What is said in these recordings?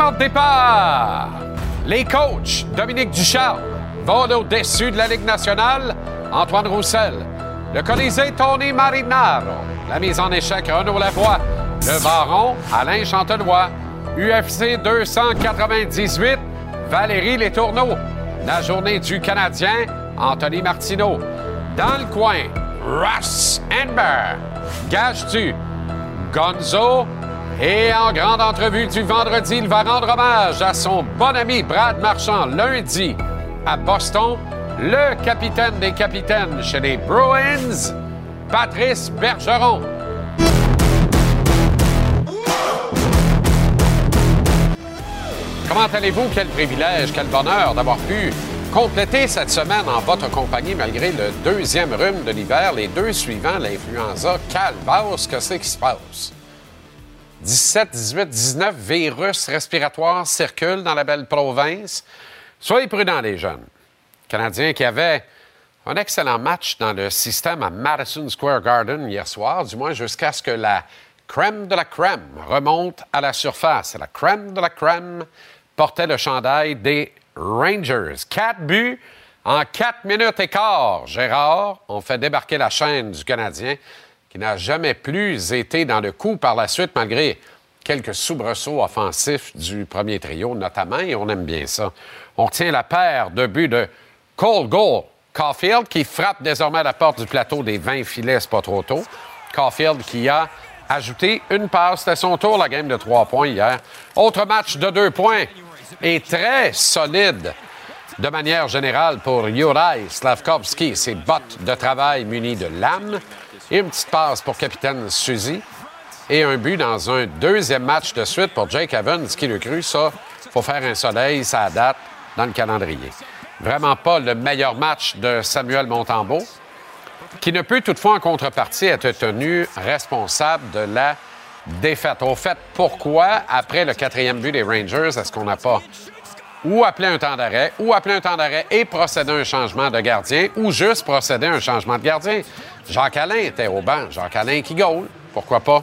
De départ. Les coachs, Dominique Ducharme, vont au-dessus de la Ligue nationale, Antoine Roussel. Le Colisée, Tony Marinaro. La mise en échec, Renaud Lavoie. Le Baron, Alain Chantelois. UFC 298, Valérie Les Tourneaux. La journée du Canadien, Anthony Martineau. Dans le coin, Russ Amber. Gage-tu, Gonzo et en grande entrevue du vendredi, il va rendre hommage à son bon ami Brad Marchand lundi à Boston, le capitaine des capitaines chez les Bruins, Patrice Bergeron. Comment allez-vous? Quel privilège, quel bonheur d'avoir pu compléter cette semaine en votre compagnie malgré le deuxième rhume de l'hiver, les deux suivants, l'influenza. Calvados, que c'est qui se passe? 17, 18, 19 virus respiratoires circulent dans la belle province. Soyez prudents, les jeunes. Canadiens qui avaient un excellent match dans le système à Madison Square Garden hier soir, du moins jusqu'à ce que la crème de la crème remonte à la surface. La crème de la crème portait le chandail des Rangers. Quatre buts en quatre minutes et quart. Gérard, on fait débarquer la chaîne du Canadien qui n'a jamais plus été dans le coup par la suite, malgré quelques soubresauts offensifs du premier trio, notamment, et on aime bien ça. On tient la paire de buts de Cole Goal. Caulfield qui frappe désormais à la porte du plateau des 20 filets, c'est pas trop tôt. Caulfield qui a ajouté une passe. C'était son tour, la game de trois points hier. Autre match de deux points et très solide de manière générale pour Juraj Slavkovski. Ses bottes de travail munies de lames. Et une petite passe pour capitaine Suzy. Et un but dans un deuxième match de suite pour Jake Evans, qui le cru. Ça, faut faire un soleil, ça date dans le calendrier. Vraiment pas le meilleur match de Samuel Montembeau, qui ne peut toutefois en contrepartie être tenu responsable de la défaite. Au fait, pourquoi, après le quatrième but des Rangers, est-ce qu'on n'a pas ou appelé un temps d'arrêt, ou appelé un temps d'arrêt et procéder à un changement de gardien, ou juste procéder à un changement de gardien? Jacques Alain était au banc. Jacques Alain qui goal. Pourquoi pas?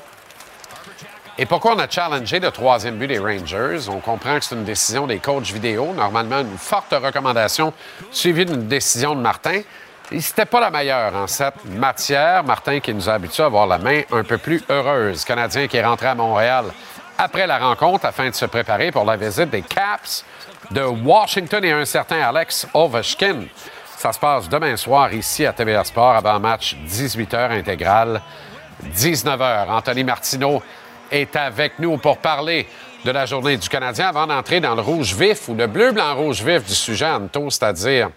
Et pourquoi on a challengé le troisième but des Rangers? On comprend que c'est une décision des coachs vidéo, normalement une forte recommandation suivie d'une décision de Martin. Et c'était pas la meilleure en cette matière. Martin qui nous a habitués à avoir la main un peu plus heureuse. Canadien qui est rentré à Montréal après la rencontre afin de se préparer pour la visite des Caps de Washington et un certain Alex Ovechkin. Ça se passe demain soir ici à TVA Sport avant match 18h intégral 19h. Anthony Martineau est avec nous pour parler de la journée du Canadien avant d'entrer dans le rouge vif ou le bleu-blanc-rouge vif du sujet, Anto, c'est-à-dire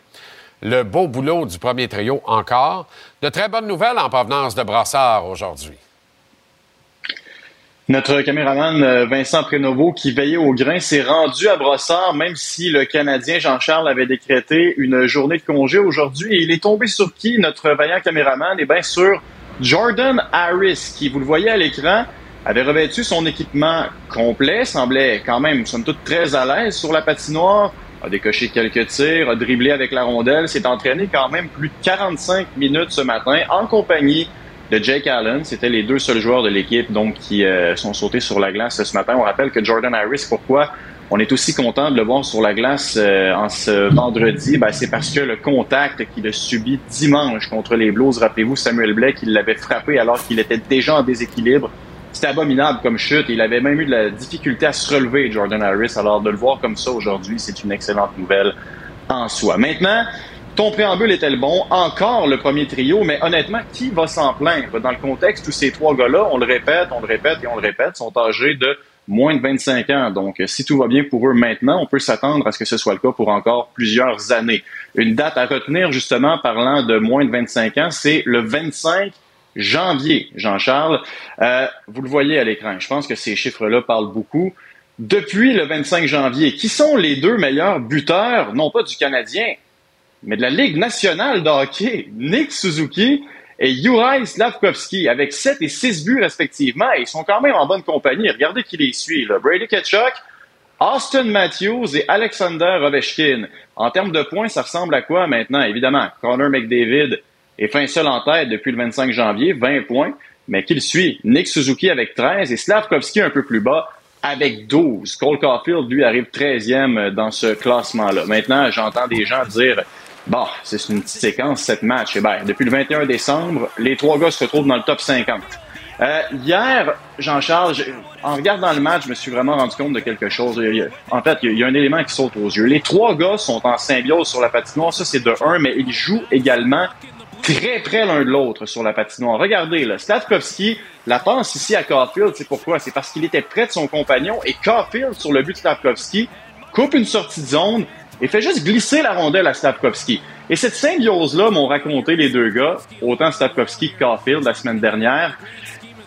le beau boulot du premier trio encore. De très bonnes nouvelles en provenance de Brassard aujourd'hui. Notre caméraman euh, Vincent Prénovo, qui veillait au grain, s'est rendu à Brossard, même si le Canadien Jean-Charles avait décrété une journée de congé aujourd'hui. Il est tombé sur qui, notre vaillant caméraman? Eh bien, sur Jordan Harris, qui, vous le voyez à l'écran, avait revêtu son équipement complet, semblait quand même, somme toute, très à l'aise sur la patinoire, a décoché quelques tirs, a dribblé avec la rondelle, s'est entraîné quand même plus de 45 minutes ce matin en compagnie de Jake Allen. C'était les deux seuls joueurs de l'équipe donc qui euh, sont sautés sur la glace ce matin. On rappelle que Jordan Harris, pourquoi on est aussi content de le voir sur la glace euh, en ce vendredi, ben, c'est parce que le contact qu'il a subi dimanche contre les Blues, rappelez-vous Samuel Blake, il l'avait frappé alors qu'il était déjà en déséquilibre. C'était abominable comme chute. Il avait même eu de la difficulté à se relever, Jordan Harris. Alors de le voir comme ça aujourd'hui, c'est une excellente nouvelle en soi. Maintenant, ton préambule était le bon? Encore le premier trio, mais honnêtement, qui va s'en plaindre? Dans le contexte où ces trois gars-là, on le répète, on le répète et on le répète, sont âgés de moins de 25 ans. Donc, si tout va bien pour eux maintenant, on peut s'attendre à ce que ce soit le cas pour encore plusieurs années. Une date à retenir, justement, parlant de moins de 25 ans, c'est le 25 janvier, Jean-Charles. Euh, vous le voyez à l'écran. Je pense que ces chiffres-là parlent beaucoup. Depuis le 25 janvier, qui sont les deux meilleurs buteurs, non pas du Canadien, mais de la Ligue nationale de hockey, Nick Suzuki et Juraj Slavkovski, avec 7 et 6 buts respectivement, ils sont quand même en bonne compagnie. Regardez qui les suit. Là. Brady Ketchuk, Austin Matthews et Alexander Ovechkin. En termes de points, ça ressemble à quoi maintenant? Évidemment, Connor McDavid est fin seul en tête depuis le 25 janvier, 20 points. Mais qui le suit? Nick Suzuki avec 13 et Slavkovski un peu plus bas avec 12. Cole Caulfield, lui, arrive 13e dans ce classement-là. Maintenant, j'entends des gens dire Bon, c'est une petite séquence, cette match. Eh bien, depuis le 21 décembre, les trois gars se retrouvent dans le top 50. Euh, hier, Jean-Charles, en regardant le match, je me suis vraiment rendu compte de quelque chose. en fait, il y, a, un élément qui saute aux yeux. Les trois gars sont en symbiose sur la patinoire, ça c'est de un, mais ils jouent également très près l'un de l'autre sur la patinoire. Regardez, là, Stavkovski la passe ici à Caulfield, c'est pourquoi? C'est parce qu'il était près de son compagnon et Caulfield, sur le but de Stavkovski, coupe une sortie de zone, et fait juste glisser la rondelle à Stavkovski. Et cette symbiose-là m'ont raconté les deux gars, autant Stavkovski que Caulfield la semaine dernière,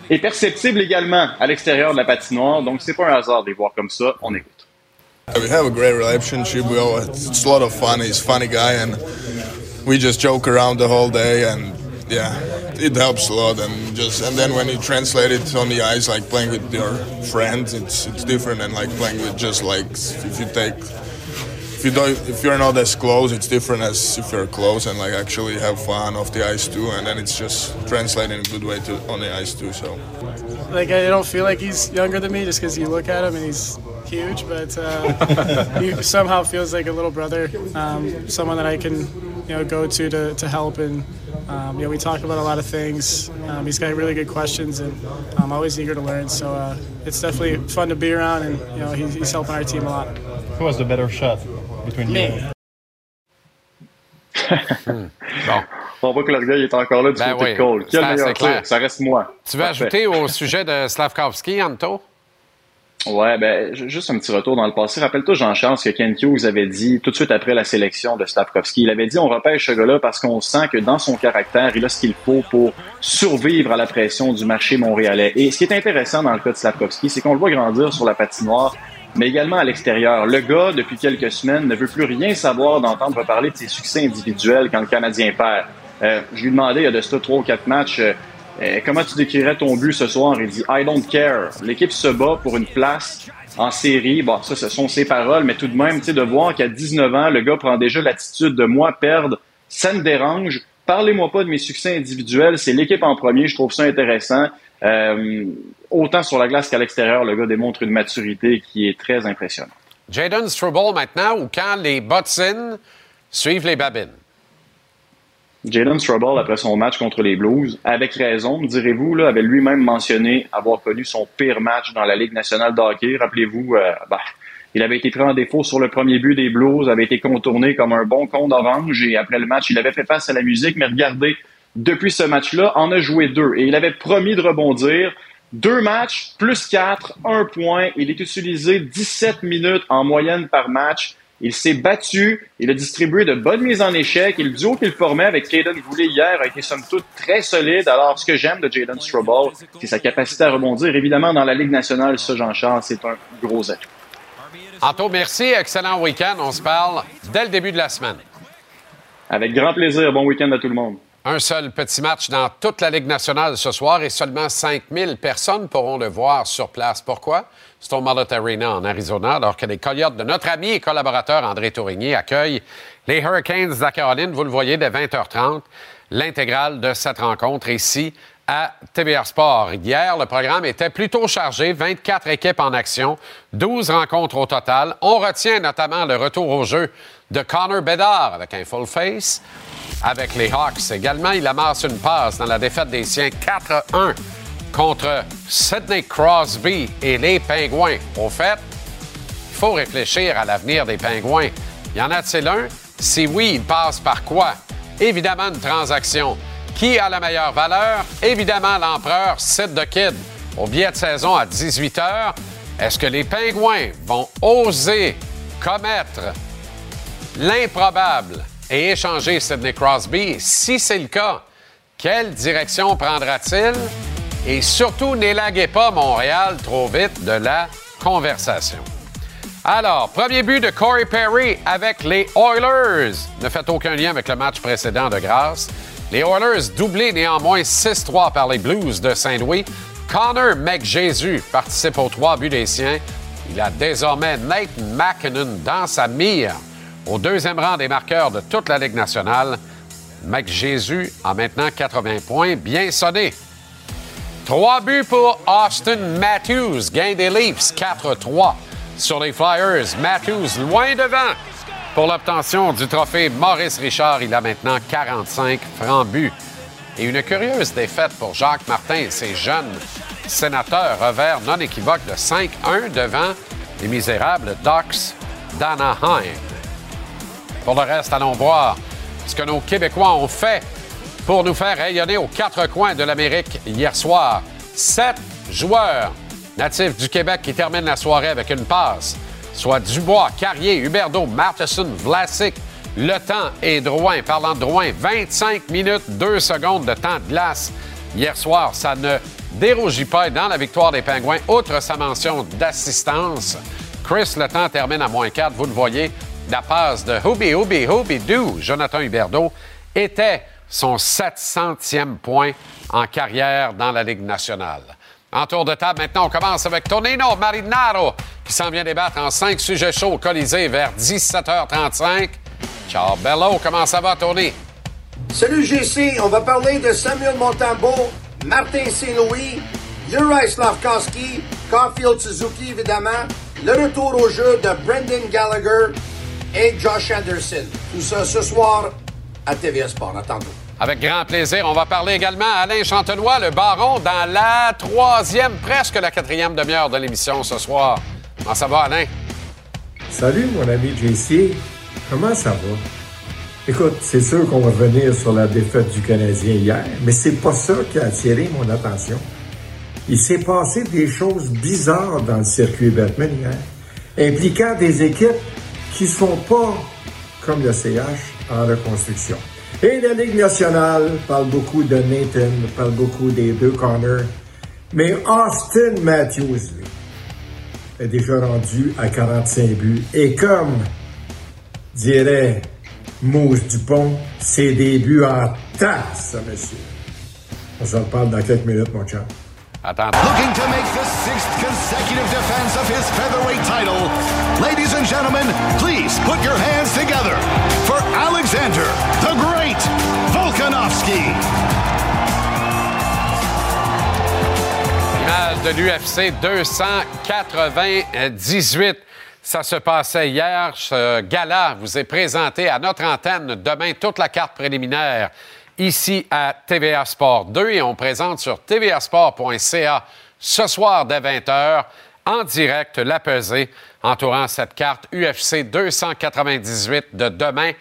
est perceptible également à l'extérieur de la patinoire. Donc, c'est pas un hasard de les voir comme ça. On écoute. We have a great relationship. We all, it's a lot of fun. He's a funny guy, and we just joke around the whole day. And yeah, it helps a lot. And just and then when you translate it on the ice, like playing with your friends, it's it's different than like playing with just like if you take if you don't if you're not as close it's different as if you're close and like actually have fun off the ice too and then it's just translating in a good way to on the ice too so. Like i don't feel like he's younger than me just because you look at him and he's huge but uh, he somehow feels like a little brother um, someone that i can you know go to to, to help and um, you know we talk about a lot of things. Um, he's got really good questions and i'm always eager to learn so uh, it's definitely fun to be around and you know he's, he's helping our team a lot. Who has the better shot between you hmm. Bon. On voit que l'orgueil est encore là du ben côté oui, de Cole. Quel meilleur clair. Ça reste moi. Tu veux Parfait. ajouter au sujet de Slavkovski, Anto? Ouais, ben, ju- juste un petit retour dans le passé. Rappelle-toi, Jean-Charles, ce que Ken Hughes avait dit tout de suite après la sélection de Stavkovski. Il avait dit, on repêche ce gars-là parce qu'on sent que dans son caractère, il a ce qu'il faut pour survivre à la pression du marché montréalais. Et ce qui est intéressant dans le cas de Slavkovski, c'est qu'on le voit grandir sur la patinoire, mais également à l'extérieur. Le gars, depuis quelques semaines, ne veut plus rien savoir d'entendre parler de ses succès individuels quand le Canadien perd. Euh, je lui demandais, il y a de ça trois ou quatre matchs, euh, euh, comment tu décrirais ton but ce soir? Il dit I don't care. L'équipe se bat pour une place en série. Bon, ça, ce sont ses paroles, mais tout de même, tu sais, de voir qu'à 19 ans, le gars prend déjà l'attitude de moi perdre, ça me dérange. Parlez-moi pas de mes succès individuels. C'est l'équipe en premier. Je trouve ça intéressant. Euh, autant sur la glace qu'à l'extérieur, le gars démontre une maturité qui est très impressionnante. Jaden Struble maintenant, ou quand les bottines suivent les babines? Jalen Struble, après son match contre les Blues, avec raison, me direz-vous, avait lui-même mentionné avoir connu son pire match dans la Ligue nationale de hockey. Rappelez-vous, euh, bah, il avait été pris en défaut sur le premier but des Blues, avait été contourné comme un bon con d'orange et après le match, il avait fait face à la musique, mais regardez, depuis ce match-là, en a joué deux et il avait promis de rebondir. Deux matchs, plus quatre, un point. Il est utilisé 17 minutes en moyenne par match. Il s'est battu, il a distribué de bonnes mises en échec et le duo qu'il formait avec Caden Goulet hier a été somme toute très solide. Alors, ce que j'aime de Jaden Strobel, c'est sa capacité à rebondir. Évidemment, dans la Ligue nationale, ça, Jean-Charles, c'est un gros atout. Anto, merci. Excellent week-end. On se parle dès le début de la semaine. Avec grand plaisir. Bon week-end à tout le monde. Un seul petit match dans toute la Ligue nationale ce soir et seulement 5000 personnes pourront le voir sur place. Pourquoi? C'est Arena en Arizona, alors que les Coyotes de notre ami et collaborateur André Tourigny accueillent les Hurricanes de la Caroline. Vous le voyez dès 20h30. L'intégrale de cette rencontre ici à TVR Sport. Hier, le programme était plutôt chargé, 24 équipes en action, 12 rencontres au total. On retient notamment le retour au jeu de Connor Bedard avec un full face. Avec les Hawks également, il amasse une passe dans la défaite des siens 4-1 contre Sidney Crosby et les Pingouins. Au fait, il faut réfléchir à l'avenir des Pingouins. Y en a-t-il un? Si oui, il passe par quoi? Évidemment, une transaction. Qui a la meilleure valeur? Évidemment, l'empereur Sid the Kid. Au billet de saison à 18 h, est-ce que les Pingouins vont oser commettre l'improbable et échanger Sidney Crosby? Si c'est le cas, quelle direction prendra-t-il? Et surtout, n'élaguez pas Montréal trop vite de la conversation. Alors, premier but de Corey Perry avec les Oilers. Ne fait aucun lien avec le match précédent de grâce. Les Oilers doublés néanmoins 6-3 par les Blues de Saint-Louis. Connor McJésus participe aux trois buts des siens. Il a désormais Nate McKinnon dans sa mire au deuxième rang des marqueurs de toute la Ligue nationale. McJésus a maintenant 80 points, bien sonné. Trois buts pour Austin Matthews, gain des Leafs 4-3 sur les Flyers. Matthews loin devant pour l'obtention du trophée Maurice Richard. Il a maintenant 45 francs buts. Et une curieuse défaite pour Jacques Martin et ses jeunes sénateurs, revers non équivoque de 5-1 devant les misérables Ducks d'Anaheim. Pour le reste, allons voir ce que nos Québécois ont fait pour nous faire rayonner aux quatre coins de l'Amérique hier soir. Sept joueurs natifs du Québec qui terminent la soirée avec une passe, soit Dubois, Carrier, Huberdeau, Martesson, Vlasic, Le Temps et Drouin. Parlant de Drouin, 25 minutes, 2 secondes de temps de glace hier soir. Ça ne dérougit pas dans la victoire des Pingouins, outre sa mention d'assistance. Chris Le Temps termine à moins 4, vous le voyez. La passe de Hooby, Hooby, Hooby Doo, Jonathan Huberdeau, était son 700e point en carrière dans la Ligue nationale. En tour de table, maintenant, on commence avec Tonino Marinaro, qui s'en vient débattre en cinq sujets chauds au Colisée vers 17h35. Ciao, Bello, comment ça va, Tony? Salut, GC. On va parler de Samuel Montambo, Martin Saint-Louis, Uri Slavkowski, Caulfield Suzuki, évidemment, le retour au jeu de Brendan Gallagher et Josh Anderson. Tout ça ce soir à TVA Sport. Attendez. Avec grand plaisir, on va parler également à Alain Chantenois, le baron, dans la troisième, presque la quatrième demi-heure de l'émission ce soir. Comment ça va, Alain? Salut, mon ami JC. Comment ça va? Écoute, c'est sûr qu'on va revenir sur la défaite du Canadien hier, mais c'est pas ça qui a attiré mon attention. Il s'est passé des choses bizarres dans le circuit Batman hier, impliquant des équipes qui sont pas comme le CH en reconstruction. Et la Ligue nationale parle beaucoup de Nathan, parle beaucoup des deux Connor. Mais Austin Matthews, est déjà rendu à 45 buts. Et comme dirait Mousse Dupont, c'est des buts en tasse, monsieur. On s'en reparle dans quelques minutes, mon chat. Attends. Looking to make the sixth consecutive defense of his featherweight title. Ladies and gentlemen, please put your hands together for Alexander the Great Volkanovski. Image de l'UFC 298. Ça se passait hier. Ce gala vous est présenté à notre antenne demain toute la carte préliminaire ici à TVA Sport 2 et on présente sur tvasport.ca ce soir dès 20h en direct la entourant cette carte UFC 298 de demain.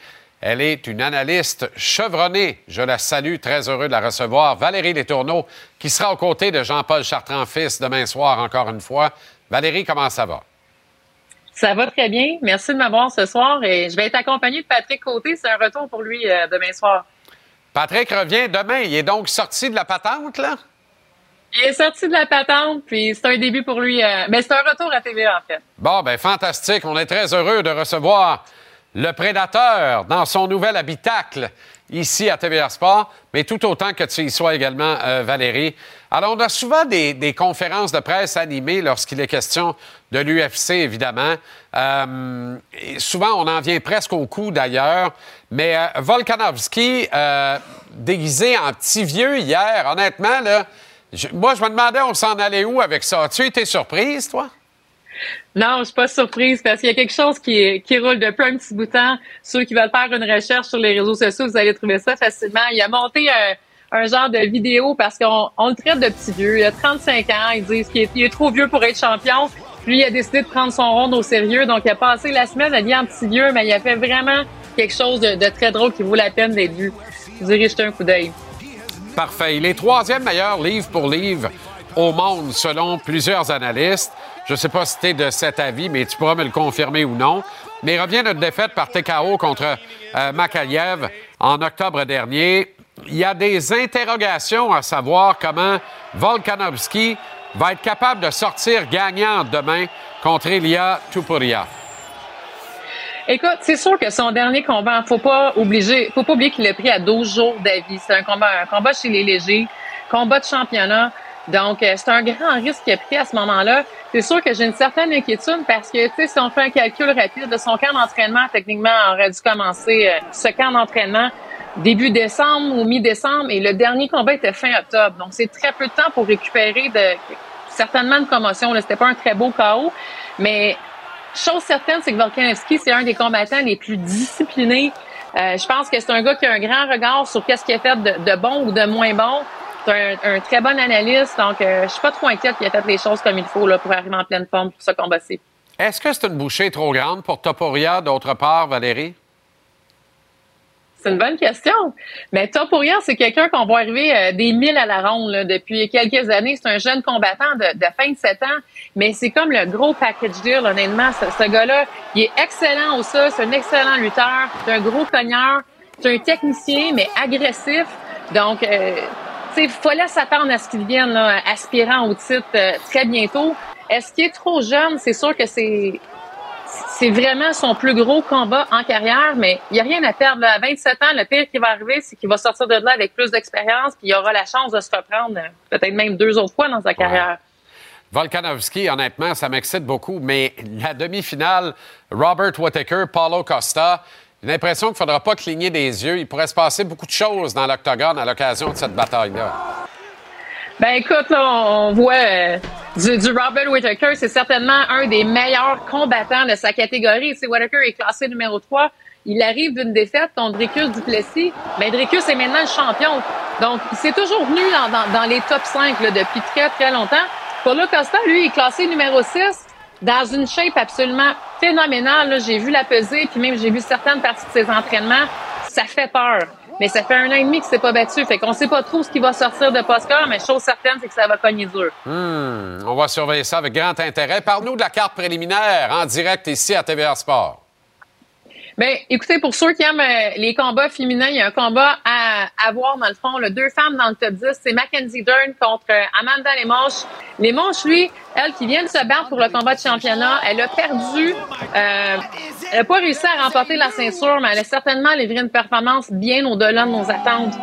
Elle est une analyste chevronnée. Je la salue, très heureux de la recevoir. Valérie Letourneau, qui sera aux côtés de Jean-Paul Chartrand-Fils demain soir encore une fois. Valérie, comment ça va? Ça va très bien. Merci de m'avoir ce soir et je vais être accompagné de Patrick Côté. C'est un retour pour lui euh, demain soir. Patrick revient demain. Il est donc sorti de la patente, là? Il est sorti de la patente, puis c'est un début pour lui. euh, mais c'est un retour à TVA, en fait. Bon, ben fantastique. On est très heureux de recevoir le prédateur dans son nouvel habitacle ici à TVA Sport, mais tout autant que tu y sois également, euh, Valérie. Alors, on a souvent des, conférences de presse animées lorsqu'il est question de l'UFC, évidemment. Euh, souvent, on en vient presque au coup, d'ailleurs. Mais euh, Volkanovski, euh, déguisé en petit vieux hier, honnêtement, là, moi, je me demandais, on s'en allait où avec ça? As-tu été surprise, toi? Non, je suis pas surprise parce qu'il y a quelque chose qui, qui roule depuis un petit bout de temps. Ceux qui veulent faire une recherche sur les réseaux sociaux, vous allez trouver ça facilement. Il a monté un, un genre de vidéo parce qu'on on le traite de petit vieux. Il a 35 ans. Ils disent qu'il est, trop vieux pour être champion. Lui, il a décidé de prendre son rond au sérieux. Donc, il a passé la semaine à dire en petit vieux, mais il a fait vraiment quelque chose de, de très drôle qui vaut la peine d'être vu. Vous irez jeter un coup d'œil. Parfait. Il est troisième meilleur livre pour livre au monde, selon plusieurs analystes. Je ne sais pas si tu es de cet avis, mais tu pourras me le confirmer ou non. Mais il revient d'une défaite par TKO contre euh, en octobre dernier. Il y a des interrogations à savoir comment Volkanovski va être capable de sortir gagnant demain contre Ilya Tupuria. Écoute, c'est sûr que son dernier combat, faut pas obliger, faut pas oublier qu'il l'a pris à 12 jours d'avis. C'est un combat, un combat chez les légers, combat de championnat. Donc, euh, c'est un grand risque qu'il a pris à ce moment-là. C'est sûr que j'ai une certaine inquiétude parce que, tu sais, si on fait un calcul rapide de son camp d'entraînement, techniquement, aurait dû commencer euh, ce camp d'entraînement début décembre ou mi-décembre et le dernier combat était fin octobre. Donc, c'est très peu de temps pour récupérer de, certainement une commotion. C'était pas un très beau chaos, mais chose certaine, c'est que Volkanovski, c'est un des combattants les plus disciplinés. Euh, je pense que c'est un gars qui a un grand regard sur qu'est-ce qu'il a fait de, bon ou de moins bon. C'est un, un très bon analyste, donc euh, je suis pas trop inquiète qu'il ait fait les choses comme il faut là, pour arriver en pleine forme pour ce combat-ci. Est-ce que c'est une bouchée trop grande pour Topuria, d'autre part, Valérie? C'est une bonne question. Mais Topuria, c'est quelqu'un qu'on voit arriver euh, des milles à la ronde là, depuis quelques années. C'est un jeune combattant de, de 27 ans, mais c'est comme le gros package deal, honnêtement. Ce, ce gars-là, il est excellent au sol, c'est un excellent lutteur, c'est un gros cogneur, c'est un technicien, mais agressif. Donc, euh, tu sais, fallait s'attendre à ce qu'il vienne là, aspirant au titre euh, très bientôt. Est-ce qu'il est trop jeune? C'est sûr que c'est c'est vraiment son plus gros combat en carrière, mais il n'y a rien à perdre. Là. À 27 ans, le pire qui va arriver, c'est qu'il va sortir de là avec plus d'expérience, puis il aura la chance de se reprendre euh, peut-être même deux autres fois dans sa carrière. Volkanovski, honnêtement, ça m'excite beaucoup, mais la demi-finale, Robert Whittaker, Paulo Costa, j'ai l'impression qu'il ne faudra pas cligner des yeux. Il pourrait se passer beaucoup de choses dans l'octogone à l'occasion de cette bataille-là. Ben écoute, là, on voit euh, du, du Robert Whittaker, c'est certainement un des meilleurs combattants de sa catégorie. C'est Whittaker est classé numéro 3. Il arrive d'une défaite contre Dricus Duplessis. Mais Dricus est maintenant le champion. Donc, il s'est toujours venu dans, dans, dans les top 5 là, depuis très, très longtemps. Paulo Costa, lui, est classé numéro 6 dans une shape absolument phénoménale. J'ai vu la peser, puis même j'ai vu certaines parties de ses entraînements. Ça fait peur. Mais ça fait un an et demi qu'il s'est pas battu. Fait qu'on sait pas trop ce qui va sortir de Posca, mais chose certaine, c'est que ça va cogner dur. Hmm, on va surveiller ça avec grand intérêt. Parle-nous de la carte préliminaire en direct ici à TVA Sport. Ben, écoutez, pour ceux qui aiment euh, les combats féminins, il y a un combat à, à voir dans le fond. Là, deux femmes dans le top 10, c'est Mackenzie Dern contre euh, Amanda Lemonche. Lemonche, lui, elle qui vient de se battre pour le combat de championnat, elle a perdu, euh, elle n'a pas réussi à remporter la ceinture, mais elle a certainement livré une performance bien au-delà de nos attentes.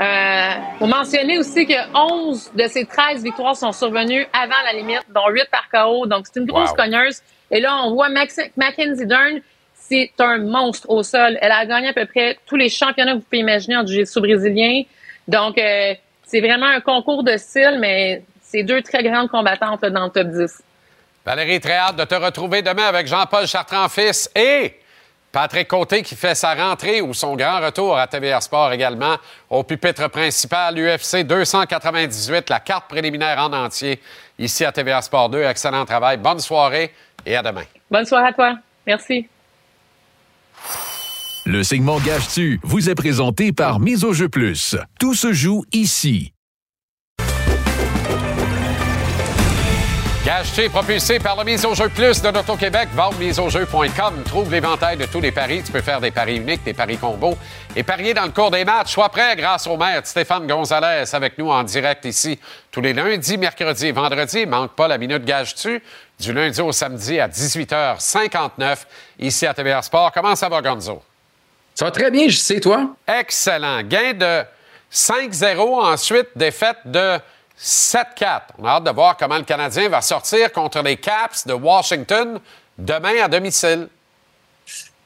Euh, faut mentionner aussi que 11 de ces 13 victoires sont survenues avant la limite, dont 8 par KO. Donc, c'est une grosse Wow. cogneuse. Et là, on voit Max- Mackenzie Dern, c'est un monstre au sol. Elle a gagné à peu près tous les championnats que vous pouvez imaginer en jiu-jitsu brésilien. Donc, euh, c'est vraiment un concours de style, mais c'est deux très grandes combattantes là, dans le top 10. Valérie, très hâte de te retrouver demain avec Jean-Paul Chartrand-Fils et Patrick Côté qui fait sa rentrée ou son grand retour à TVR Sport également au pupitre principal UFC 298, la carte préliminaire en entier ici à TVR Sport 2. Excellent travail. Bonne soirée et à demain. Bonne soirée à toi. Merci. Le segment Gage-tu vous est présenté par Mise au jeu plus. Tout se joue ici. Est propulsé par la mise au jeu plus de l'Auto-Québec. Vente-mise-au-jeu.com. Trouve l'éventail de tous les paris. Tu peux faire des paris uniques, des paris combos et parier dans le cours des matchs. Sois prêt grâce au maire Stéphane Gonzalez avec nous en direct ici tous les lundis, mercredis et vendredis. Manque pas la minute Gage-tu du lundi au samedi à 18h59 ici à TVA Sport. Comment ça va, Gonzo? Ça va très bien, je sais, toi? Excellent. Gain de 5-0, ensuite défaite de 7-4. On a hâte de voir comment le Canadien va sortir contre les Caps de Washington demain à domicile.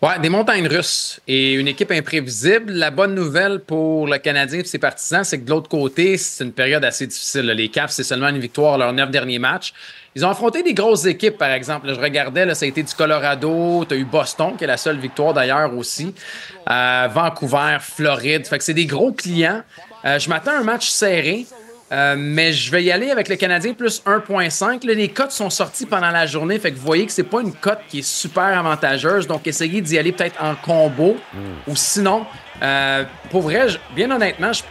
Ouais, des montagnes russes et une équipe imprévisible. La bonne nouvelle pour le Canadien et ses partisans, c'est que de l'autre côté, c'est une période assez difficile. Les Caps, c'est seulement une victoire leurs neuf derniers matchs. Ils ont affronté des grosses équipes, par exemple. je regardais, là, ça a été du Colorado, tu as eu Boston, qui est la seule victoire d'ailleurs aussi. Euh, Vancouver, Floride. Fait que c'est des gros clients. Euh, je m'attends à un match serré. Euh, mais je vais y aller avec le Canadien plus 1.5. les cotes sont sorties pendant la journée, fait que vous voyez que c'est pas une cote qui est super avantageuse. Donc, essayez d'y aller peut-être en combo. Hmm. Ou sinon, euh, pour vrai, bien honnêtement, je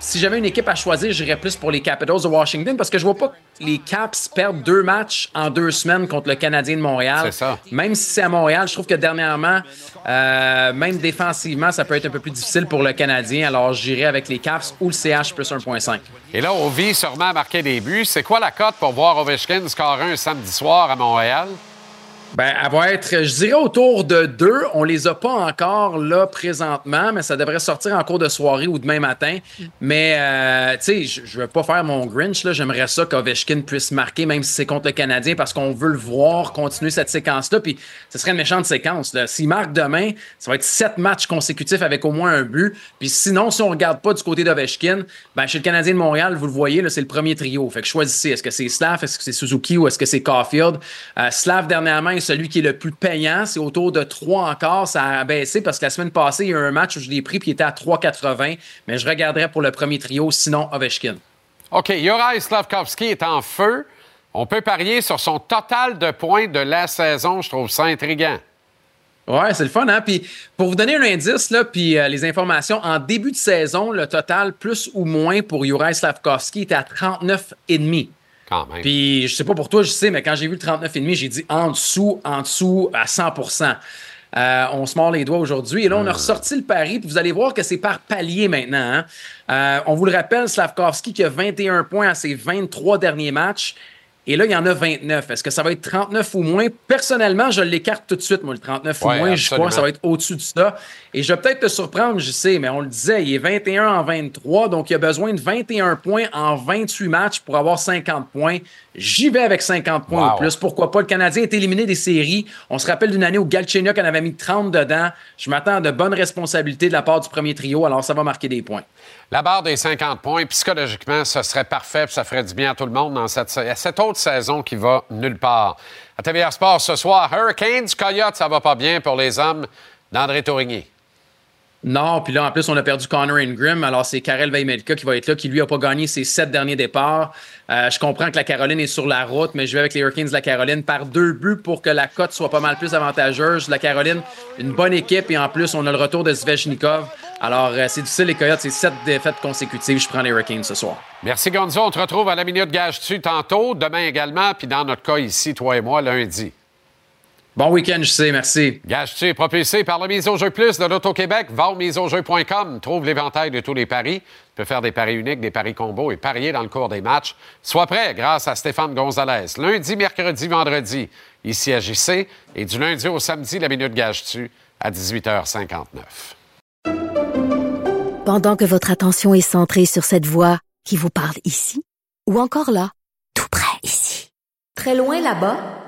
si j'avais une équipe à choisir, j'irais plus pour les Capitals de Washington parce que je vois pas les Caps perdre deux matchs en deux semaines contre le Canadien de Montréal. C'est ça. Même si c'est à Montréal, je trouve que dernièrement, euh, même défensivement, ça peut être un peu plus difficile pour le Canadien. Alors, j'irais avec les Caps ou le CH plus 1.5. Et là, Ovi sûrement marqué des buts. C'est quoi la cote pour voir Ovechkin scorer un samedi soir à Montréal? Ben, elle va être, je dirais, autour de deux. On les a pas encore là présentement, mais ça devrait sortir en cours de soirée ou demain matin. Mais, euh, tu sais, je ne veux pas faire mon Grinch. J'aimerais ça qu'Ovechkin puisse marquer, même si c'est contre le Canadien, parce qu'on veut le voir continuer cette séquence-là. Puis, ce serait une méchante séquence. S'il marque demain, ça va être sept matchs consécutifs avec au moins un but. Puis, sinon, si on regarde pas du côté d'Ovechkin, ben, chez le Canadien de Montréal, vous le voyez, c'est le premier trio. Fait que choisissez. Est-ce que c'est Slav, est-ce que c'est Suzuki ou est-ce que c'est Caulfield? Euh, Slav, dernièrement, celui qui est le plus payant. C'est autour de 3 encore. Ça a baissé parce que la semaine passée, il y a eu un match où je l'ai pris puis il était à 3,80. Mais je regarderai pour le premier trio, sinon Ovechkin. OK. Juraj Slavkovski est en feu. On peut parier sur son total de points de la saison. Je trouve ça intriguant. Ouais, c'est le fun, hein? Puis pour vous donner un indice, là, puis euh, les informations, en début de saison, le total plus ou moins pour Juraj Slavkovski était à 39,5. Puis je sais pas pour toi, je sais, mais quand j'ai vu le 39,5, j'ai dit en dessous, en dessous à 100% euh, on se mord les doigts aujourd'hui. Et là, on a ressorti le pari. Puis vous allez voir que c'est par palier maintenant. Hein. Euh, on vous le rappelle, Slavkovski qui a 21 points à ses 23 derniers matchs. Et là, il y en a 29. Est-ce que ça va être 39 ou moins? Personnellement, je l'écarte tout de suite, moi, le 39 ou moins. Je crois que ça va être au-dessus de ça. Et je vais peut-être te surprendre, je sais, mais on le disait, il est 21 en 23, donc il a besoin de 21 points en 28 matchs pour avoir 50 points. J'y vais avec 50 points ou plus. Pourquoi pas? Le Canadien est éliminé des séries. On se rappelle d'une année où Galchenyuk en avait mis 30 dedans. Je m'attends à de bonnes responsabilités de la part du premier trio, alors ça va marquer des points. La barre des 50 points, psychologiquement, ce serait parfait, ça ferait du bien à tout le monde dans cette, cette autre saison qui va nulle part. À TVR Sport ce soir, Hurricanes, Coyotes, ça va pas bien pour les hommes d'André Tourigny. Non, puis là, en plus, on a perdu Connor Ingram. Alors, c'est Karel Veimelka qui va être là, qui lui a pas gagné ses sept derniers départs. Euh, je comprends que la Caroline est sur la route, mais je vais avec les Hurricanes de la Caroline par deux buts pour que la cote soit pas mal plus avantageuse. La Caroline, une bonne équipe et en plus, on a le retour de Svechnikov. Alors, euh, c'est difficile, les Coyotes, c'est sept défaites consécutives. Je prends les Hurricanes ce soir. Merci, Gonzo. On te retrouve à la minute gage-tu tantôt, demain également, puis dans notre cas ici, toi et moi, lundi. Bon week-end, je sais, merci. Gage-tu est propulsé par le Mise au jeu plus de l'Auto-Québec. Va au miseaujeu.com. Trouve l'éventail de tous les paris. Tu peux faire des paris uniques, des paris combos et parier dans le cours des matchs. Sois prêt grâce à Stéphane Gonzalez. Lundi, mercredi, vendredi, ici à JC. Et du lundi au samedi, la minute gage-tu à 18h59. Pendant que votre attention est centrée sur cette voix qui vous parle ici, ou encore là, tout près ici, très loin là-bas,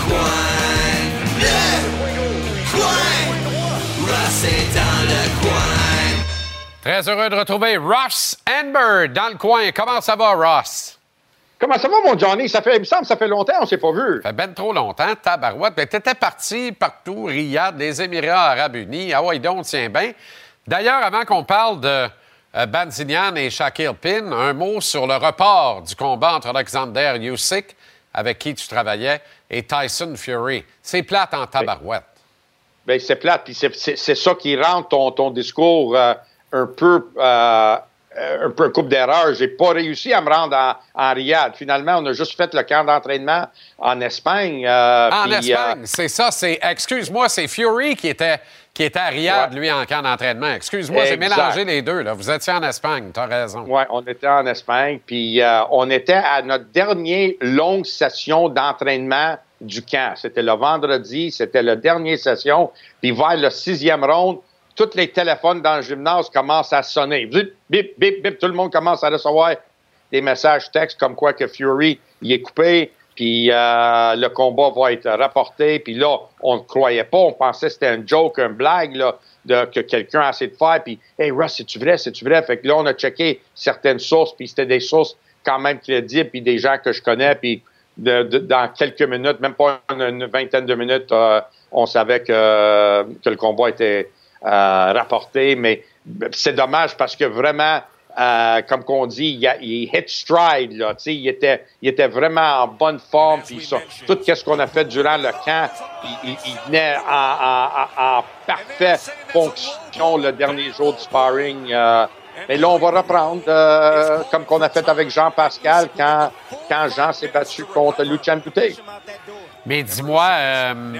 Très heureux de retrouver Ross Amber dans le coin. Comment ça va, Ross? Comment ça va, mon Johnny? Ça fait, il me semble ça fait longtemps on s'est pas vu. Ça fait ben trop longtemps, tabarouette. Ben, t'étais parti partout, Riyad, les Émirats arabes unis. Ah ouais, donc, tiens bien. D'ailleurs, avant qu'on parle de euh, Banzinian et Shaquille Pin, un mot sur le report du combat entre Alexander Usyk, avec qui tu travaillais, et Tyson Fury. C'est plate en tabarouette. Bien, c'est plate, puis c'est ça qui rend ton, ton discours... Euh, un peu euh, un peu coupe d'erreur. J'ai pas réussi à me rendre en, en, Riyad. Finalement, on a juste fait le camp d'entraînement en Espagne. Euh, en Espagne, c'est ça. C'est excuse-moi, c'est Fury qui était qui était à Riyad, lui, en camp d'entraînement. Excuse-moi, j'ai mélangé les deux. Là. Vous étiez en Espagne, tu as raison. Oui, on était en Espagne, puis euh, on était à notre dernière longue session d'entraînement du camp. C'était le vendredi, c'était la dernière session. Puis vers le sixième round, tous les téléphones dans le gymnase commencent à sonner. Bip, bip, bip, bip, tout le monde commence à recevoir des messages textes comme quoi que Fury il est coupé, puis euh, le combat va être rapporté. Puis là, on ne croyait pas, on pensait que c'était un joke, une blague là, de, que quelqu'un a essayé de faire. Puis, hey Russ, c'est-tu vrai, c'est-tu vrai? Fait que là, on a checké certaines sources, puis c'était des sources quand même crédibles, puis des gens que je connais, puis dans quelques minutes, même pas une, vingtaine de minutes, euh, on savait que, que le combat était rapporté, mais c'est dommage parce que vraiment, euh, comme qu'on dit, il, il hit stride, là, il était, il était vraiment en bonne forme, puis tout ce qu'on a fait durant le camp, il, il, venait en, parfaite fonction le dernier jour du sparring. Euh, mais là, on va reprendre euh, comme qu'on a fait avec Jean-Pascal quand, quand Jean s'est battu contre Lucien Boutet. Mais dis-moi, euh,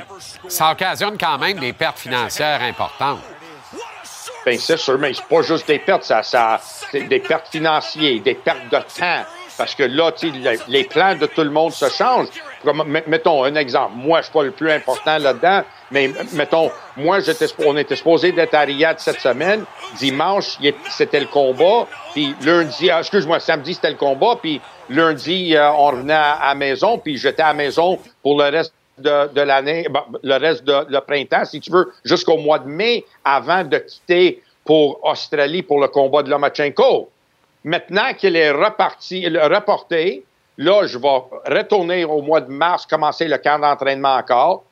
ça occasionne quand même des pertes financières importantes. Bien, c'est sûr, mais c'est pas juste des pertes, ça, ça c'est des pertes financières, des pertes de temps. Parce que là, les plans de tout le monde se changent. Mettons un exemple. Moi, je suis pas le plus important là-dedans, mais mettons, moi, j'étais, on était supposé d'être à Riyad cette semaine. Dimanche, c'était le combat. Puis lundi, ah, excuse-moi, samedi, c'était le combat. Puis lundi, euh, on revenait à, la maison. Puis j'étais à la maison pour le reste de, l'année, le reste de le printemps, si tu veux, jusqu'au mois de mai, avant de quitter pour Australie pour le combat de Lomachenko. Maintenant qu'il est reparti, reporté, là, je vais retourner au mois de mars, commencer le camp d'entraînement encore.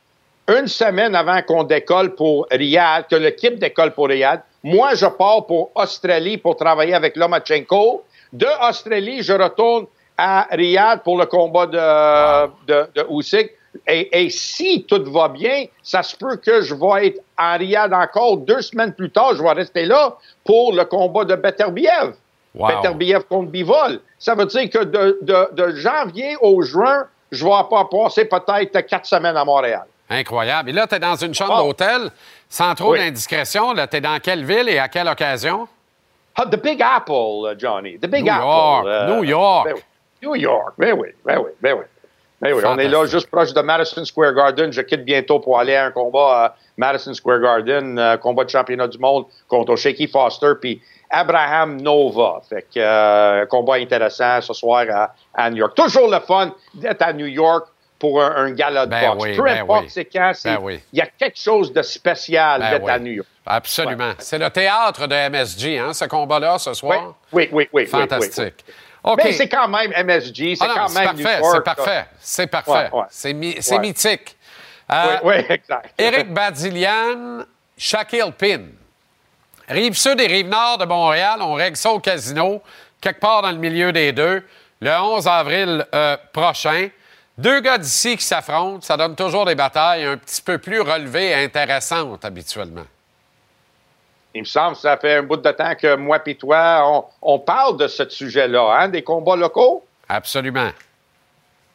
Une semaine avant qu'on décolle pour Riyad, que l'équipe décolle pour Riyad, moi, je pars pour Australie pour travailler avec Lomachenko. De Australie, je retourne à Riyad pour le combat de, de, de Usyk. Et, si tout va bien, ça se peut que je vais être en Riyad encore deux semaines plus tard. Je vais rester là pour le combat de Beterbiev. Beterbiev contre Bivol. Ça veut dire que de, janvier au juin, je vais pas passer peut-être quatre semaines à Montréal. Incroyable. Et là, tu es dans une chambre d'hôtel, sans trop d'indiscrétion. Tu es dans quelle ville et à quelle occasion? Ah, the Big Apple, Johnny. The Big New Apple. York, euh, New York. New York. Ben oui, ben oui, ben oui. Ben oui, on est là juste proche de Madison Square Garden. Je quitte bientôt pour aller à un combat à Madison Square Garden, euh, combat de championnat du monde contre Shaky Foster puis Abraham Nova. Fait que euh, combat intéressant ce soir à, New York. Toujours le fun d'être à New York pour un, gala de ben boxe. Oui, Peu ben importe oui. c'est quand, Ben il y a quelque chose de spécial Ben d'être à New York. Absolument. C'est le théâtre de MSG, hein, ce combat-là, ce soir? Oui, oui, oui. oui, Fantastique. Mais c'est quand même MSG, c'est Ah quand c'est même parfait, New York. c'est parfait, c'est parfait. Ouais, ouais. C'est mi- c'est Ouais. mythique. Euh, Oui, oui, exact. Éric Badilian, Shaquille Pin. Rive sud et rive nord de Montréal, on règle ça au casino, quelque part dans le milieu des deux, le 11 avril euh, prochain. Deux gars d'ici qui s'affrontent, ça donne toujours des batailles un petit peu plus relevées et intéressantes habituellement. Il me semble que ça fait un bout de temps que moi et toi, on, on parle de ce sujet-là, hein, des combats locaux? Absolument.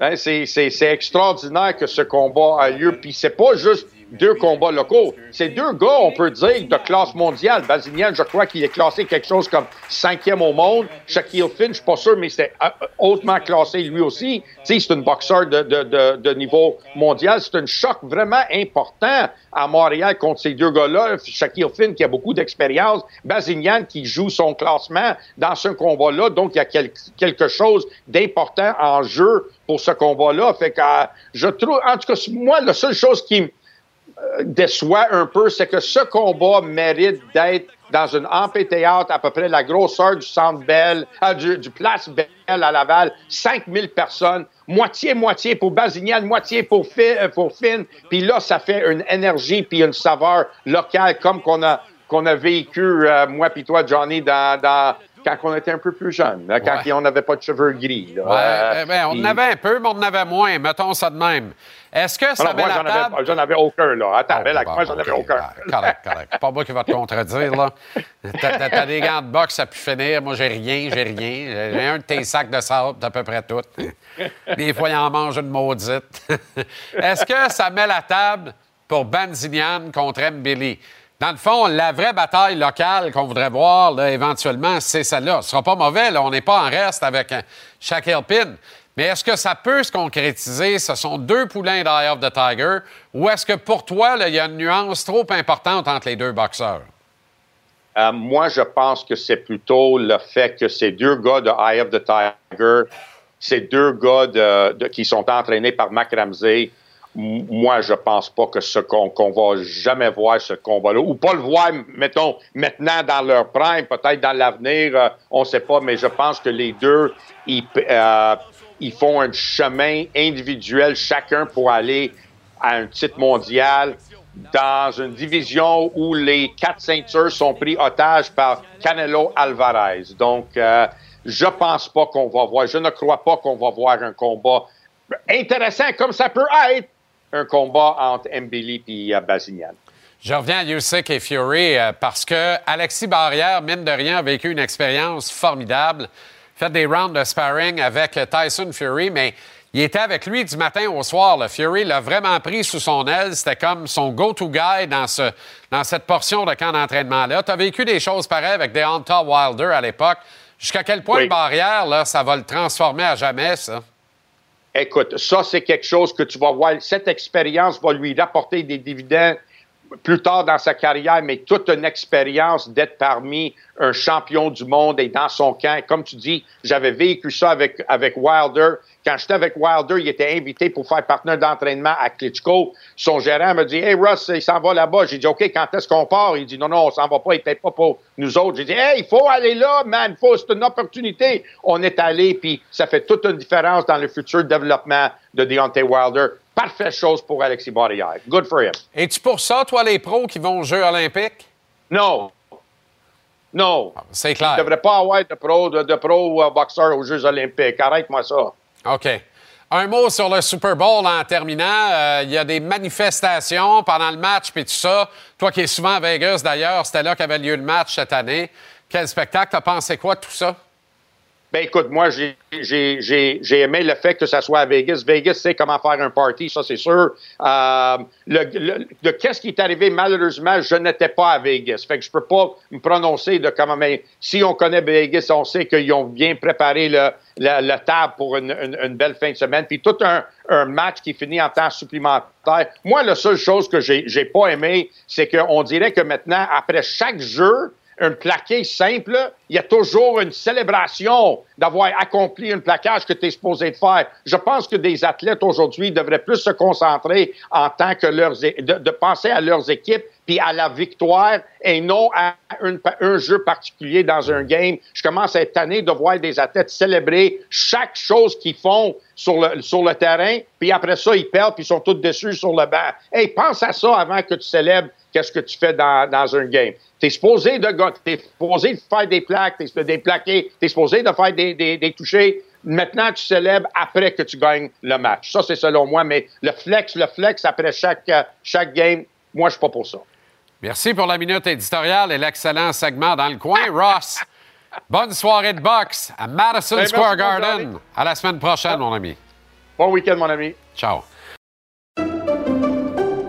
Hein, c'est extraordinaire que ce combat a lieu. Puis c'est pas juste deux combats locaux. C'est deux gars, on peut dire, de classe mondiale. Bazinian, je crois qu'il est classé quelque chose comme cinquième au monde. Shaquille Finn, je suis pas sûr, mais c'est euh, hautement classé lui aussi. Tu sais, c'est une boxeur de, de, de, de niveau mondial. C'est un choc vraiment important à Montréal contre ces deux gars-là. Shaquille Finn qui a beaucoup d'expérience. Bazinian qui joue son classement dans ce combat-là. Donc, il y a quelque chose d'important en jeu pour ce combat-là. Fait que euh, je trouve, en tout cas, moi, la seule chose qui déçoit un peu, c'est que ce combat mérite d'être dans un amphithéâtre à peu près la grosseur du Centre Bell, euh, du, Place Bell à Laval, 5000 personnes, moitié-moitié pour Basignan, moitié pour, euh, pour Finn, puis là, ça fait une énergie puis une saveur locale comme qu'on a, qu'on a vécu, euh, moi puis toi, Johnny, dans, dans quand on était un peu plus jeune, quand on n'avait pas de cheveux gris. Ouais, ben, on en avait un peu, mais on en avait moins, mettons ça de même. Est-ce que ça moi, j'en avais, j'en avais aucun, là. Attends, oh, avec moi, j'en avais aucun. Correct, correct. Pas moi qui va te contredire, là. T'as, des gants de boxe, ça pu finir. Moi, j'ai rien, j'ai rien. J'ai un de tes sacs de sable, d'à peu près tout. Des fois, il en mange une maudite. Est-ce que ça met la table pour Banzinian contre Mbili? Dans le fond, la vraie bataille locale qu'on voudrait voir, là, éventuellement, c'est celle-là. Ce sera pas mauvais, là. On n'est pas en reste avec chaque Pin. Mais est-ce que ça peut se concrétiser? Ce sont deux poulains d'Eye of the Tiger. Ou est-ce que pour toi, il y a une nuance trop importante entre les deux boxeurs? Euh, moi, je pense que c'est plutôt le fait que ces deux gars de Eye of the Tiger, ces deux gars qui sont entraînés par Mac Ramsey, moi, je pense pas que ce qu'on va jamais voir ce combat-là, ou pas le voir, mettons, maintenant dans leur prime, peut-être dans l'avenir, euh, on ne sait pas, mais je pense que les deux, ils, euh, ils font un chemin individuel chacun pour aller à un titre mondial dans une division où les quatre ceintures sont pris otages par Canelo Alvarez. Donc, euh, je pense pas qu'on va voir, je ne crois pas qu'on va voir un combat intéressant comme ça peut être un combat entre Mbili et euh, Bazinian. Je reviens à Usyk et Fury euh, parce que Alexis Barrière, mine de rien, a vécu une expérience formidable fait des rounds de sparring avec Tyson Fury, mais il était avec lui du matin au soir. Le Fury l'a vraiment pris sous son aile. C'était comme son go-to guy dans, ce, dans cette portion de camp d'entraînement-là. Tu as vécu des choses pareilles avec Deonta Wilder à l'époque. Jusqu'à quel point barrière, là, ça va le transformer à jamais, ça? Écoute, ça, c'est quelque chose que tu vas voir. Cette expérience va lui rapporter des dividendes plus tard dans sa carrière, mais toute une expérience d'être parmi un champion du monde et dans son camp. Comme tu dis, j'avais vécu ça avec, avec Wilder. Quand j'étais avec Wilder, il était invité pour faire partenaire d'entraînement à Klitschko. Son gérant me dit Hey Russ, il s'en va là-bas. J'ai dit OK, quand est-ce qu'on part? Il dit Non, non, on s'en va pas, il n'est pas pour nous autres. J'ai dit Hey, il faut aller là, man, faut, c'est une opportunité. On est allé, puis ça fait toute une différence dans le futur développement de Deontay Wilder. Parfaite chose pour Alexis Barrière. Good for him. Es-tu pour ça, toi, les pros qui vont aux Jeux olympiques? Non. Non. Ah, c'est clair. Il ne devrait pas avoir de pro, de, de pro euh, boxeur aux Jeux olympiques. Arrête-moi ça. OK. Un mot sur le Super Bowl en terminant. Euh, il y a des manifestations pendant le match puis tout ça. Toi qui es souvent à Vegas d'ailleurs, c'était là qu'avait lieu le match cette année. Quel spectacle? T'as pensé quoi de tout ça? Ben écoute, moi, j'ai aimé le fait que ça soit à Vegas. Vegas sait comment faire un party, ça c'est sûr. Euh, le, qu'est-ce qui est arrivé, malheureusement, je n'étais pas à Vegas. Fait que je peux pas me prononcer de comment, mais si on connaît Vegas, on sait qu'ils ont bien préparé le, table pour une, une, belle fin de semaine. Puis tout un, un match qui finit en temps supplémentaire. Moi, la seule chose que j'ai pas aimé, c'est qu'on dirait que maintenant, après chaque jeu, un plaqué simple, il y a toujours une célébration d'avoir accompli un plaquage que tu es supposé de faire. Je pense que des athlètes aujourd'hui devraient plus se concentrer en tant que leurs, de, penser à leurs équipes puis à la victoire et non à un, jeu particulier dans un game. Je commence à être tanné de voir des athlètes célébrer chaque chose qu'ils font sur le, sur le terrain, puis après ça, ils perdent, puis ils sont tous déçus sur le banc. Hey, pense à ça avant que tu célèbres qu'est-ce que tu fais dans, dans un game. Tu es supposé de es supposé de faire des plaques, tu es déplaquer, tu es supposé de faire des, des, des touchés. Maintenant, tu célèbres après que tu gagnes le match. Ça, c'est selon moi, mais le flex, le flex après chaque, chaque game, moi, je suis pas pour ça. Merci pour la minute éditoriale et l'excellent segment dans le coin. Ross, bonne soirée de boxe à Madison Square Garden. À la semaine prochaine, mon ami. Bon week-end, mon ami. Ciao.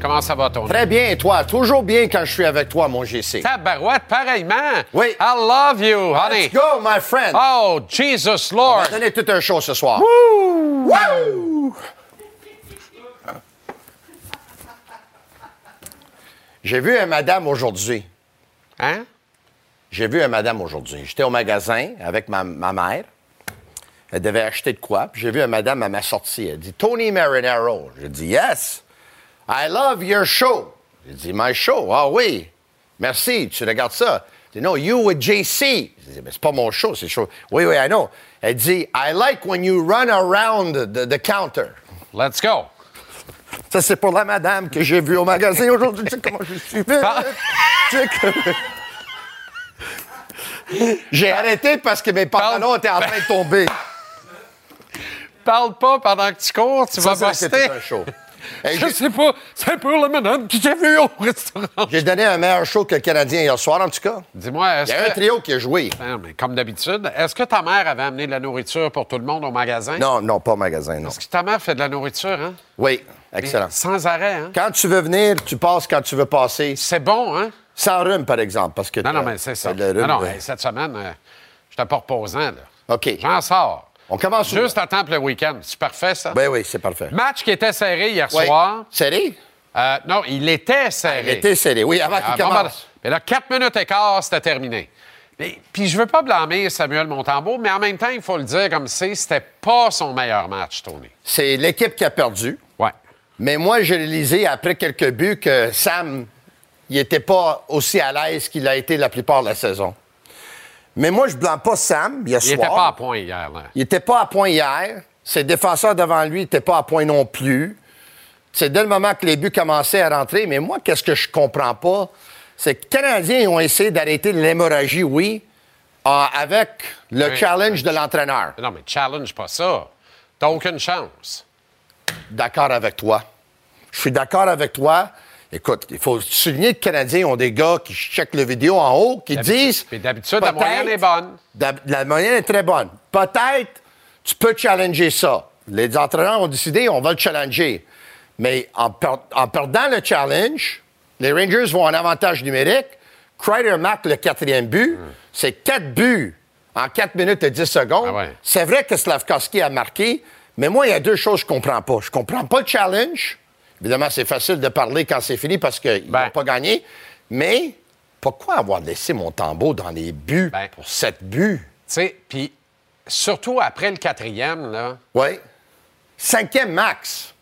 Comment ça va, Tony? Très bien, et toi? Toujours bien quand je suis avec toi, mon GC. Tabarouette, pareillement. Oui. I love you, honey. Let's go, my friend. Oh, Jesus On Lord. va donner tout un show ce soir. Woo! Woo! J'ai vu un madame aujourd'hui. Hein? J'ai vu un madame aujourd'hui. J'étais au magasin avec ma, ma mère. Elle devait acheter de quoi. Puis j'ai vu un madame à ma sortie. Elle dit Tony Marinaro. J'ai dit Yes. I love your show. J'ai dit My show? Ah oui. Merci. Tu regardes ça. Elle dit No, you with JC. J'ai dit Mais c'est pas mon show, c'est show. Oui, oui, I know. Elle dit I like when you run around the, the counter. Let's go. Ça, c'est pour la madame que j'ai vue au magasin aujourd'hui. Tu sais comment je suis fait? Tu sais que- J'ai arrêté parce que mes pantalons étaient en train de tomber. Parle pas pendant que tu cours, tu Ça, vas buster. Un. Hey, Je j'ai- sais pas, c'est pour la madame qui t'a vu au restaurant. J'ai donné un meilleur show que le Canadien hier soir, en tout cas. Dis-moi, Il est-ce y a un que... trio qui a joué. Non, mais comme d'habitude, est-ce que ta mère avait amené de la nourriture pour tout le monde au magasin? Non, non, pas au magasin, non. Est-ce que ta mère fait de la nourriture, hein? Oui, excellent. Mais sans arrêt, hein? Quand tu veux venir, tu passes quand tu veux passer. C'est bon, hein? Sans rhume, par exemple, parce que Non, non, mais c'est ça. le Non, rhume non, de- hey, cette semaine, euh, je t'ai pas reposant, là. OK. J'en sors. On commence Juste à temps pour le week-end. C'est parfait, ça? Ben oui, c'est parfait. Match qui était serré hier Oui. soir. Serré? Euh, non, il était serré. Il était serré, oui, avant Ah, qu'il bon, commence. ben, Mais là, 4 minutes et quart, c'était terminé. Mais- Puis je veux pas blâmer Samuel Montembeau, mais en même temps, il faut le dire comme c'est, c'était pas son meilleur match, Tony. C'est l'équipe qui a perdu. Ouais. Mais moi, j'ai réalisé après quelques buts que Sam, il n'était pas aussi à l'aise qu'il a été la plupart de la saison. Mais moi, je ne blâme pas Sam hier Il soir. était pas à point hier, là. Il n'était pas à point hier. Ses défenseurs devant lui n'étaient pas à point non plus. C'est dès le moment que les buts commençaient à rentrer. Mais moi, qu'est-ce que je comprends pas? C'est que les Canadiens ont essayé d'arrêter l'hémorragie, oui, euh, avec le Oui. challenge de l'entraîneur. Non, mais challenge pas ça. T'as aucune chance. D'accord avec toi. Je suis d'accord avec toi. Écoute, il faut souligner que les Canadiens ont des gars qui checkent le vidéo en haut, qui disent. puis d'habitude, la moyenne est bonne. La moyenne est très bonne. Peut-être, tu peux challenger ça. Les entraîneurs ont décidé, on va le challenger. Mais en, per- en perdant le challenge, les Rangers vont en avantage numérique. Kreider marque le quatrième but. C'est quatre buts en 4 minutes et 10 secondes. Ah ouais. C'est vrai que Slavkovski a marqué, mais moi, il y a deux choses que je comprends pas. Je comprends pas le challenge. Évidemment, c'est facile de parler quand c'est fini parce qu'ils Ben. n'ont pas gagné. Mais pourquoi avoir laissé mon tambour dans les buts Ben. pour sept buts? Tu sais, puis surtout après le quatrième, là, Oui. Cinquième max.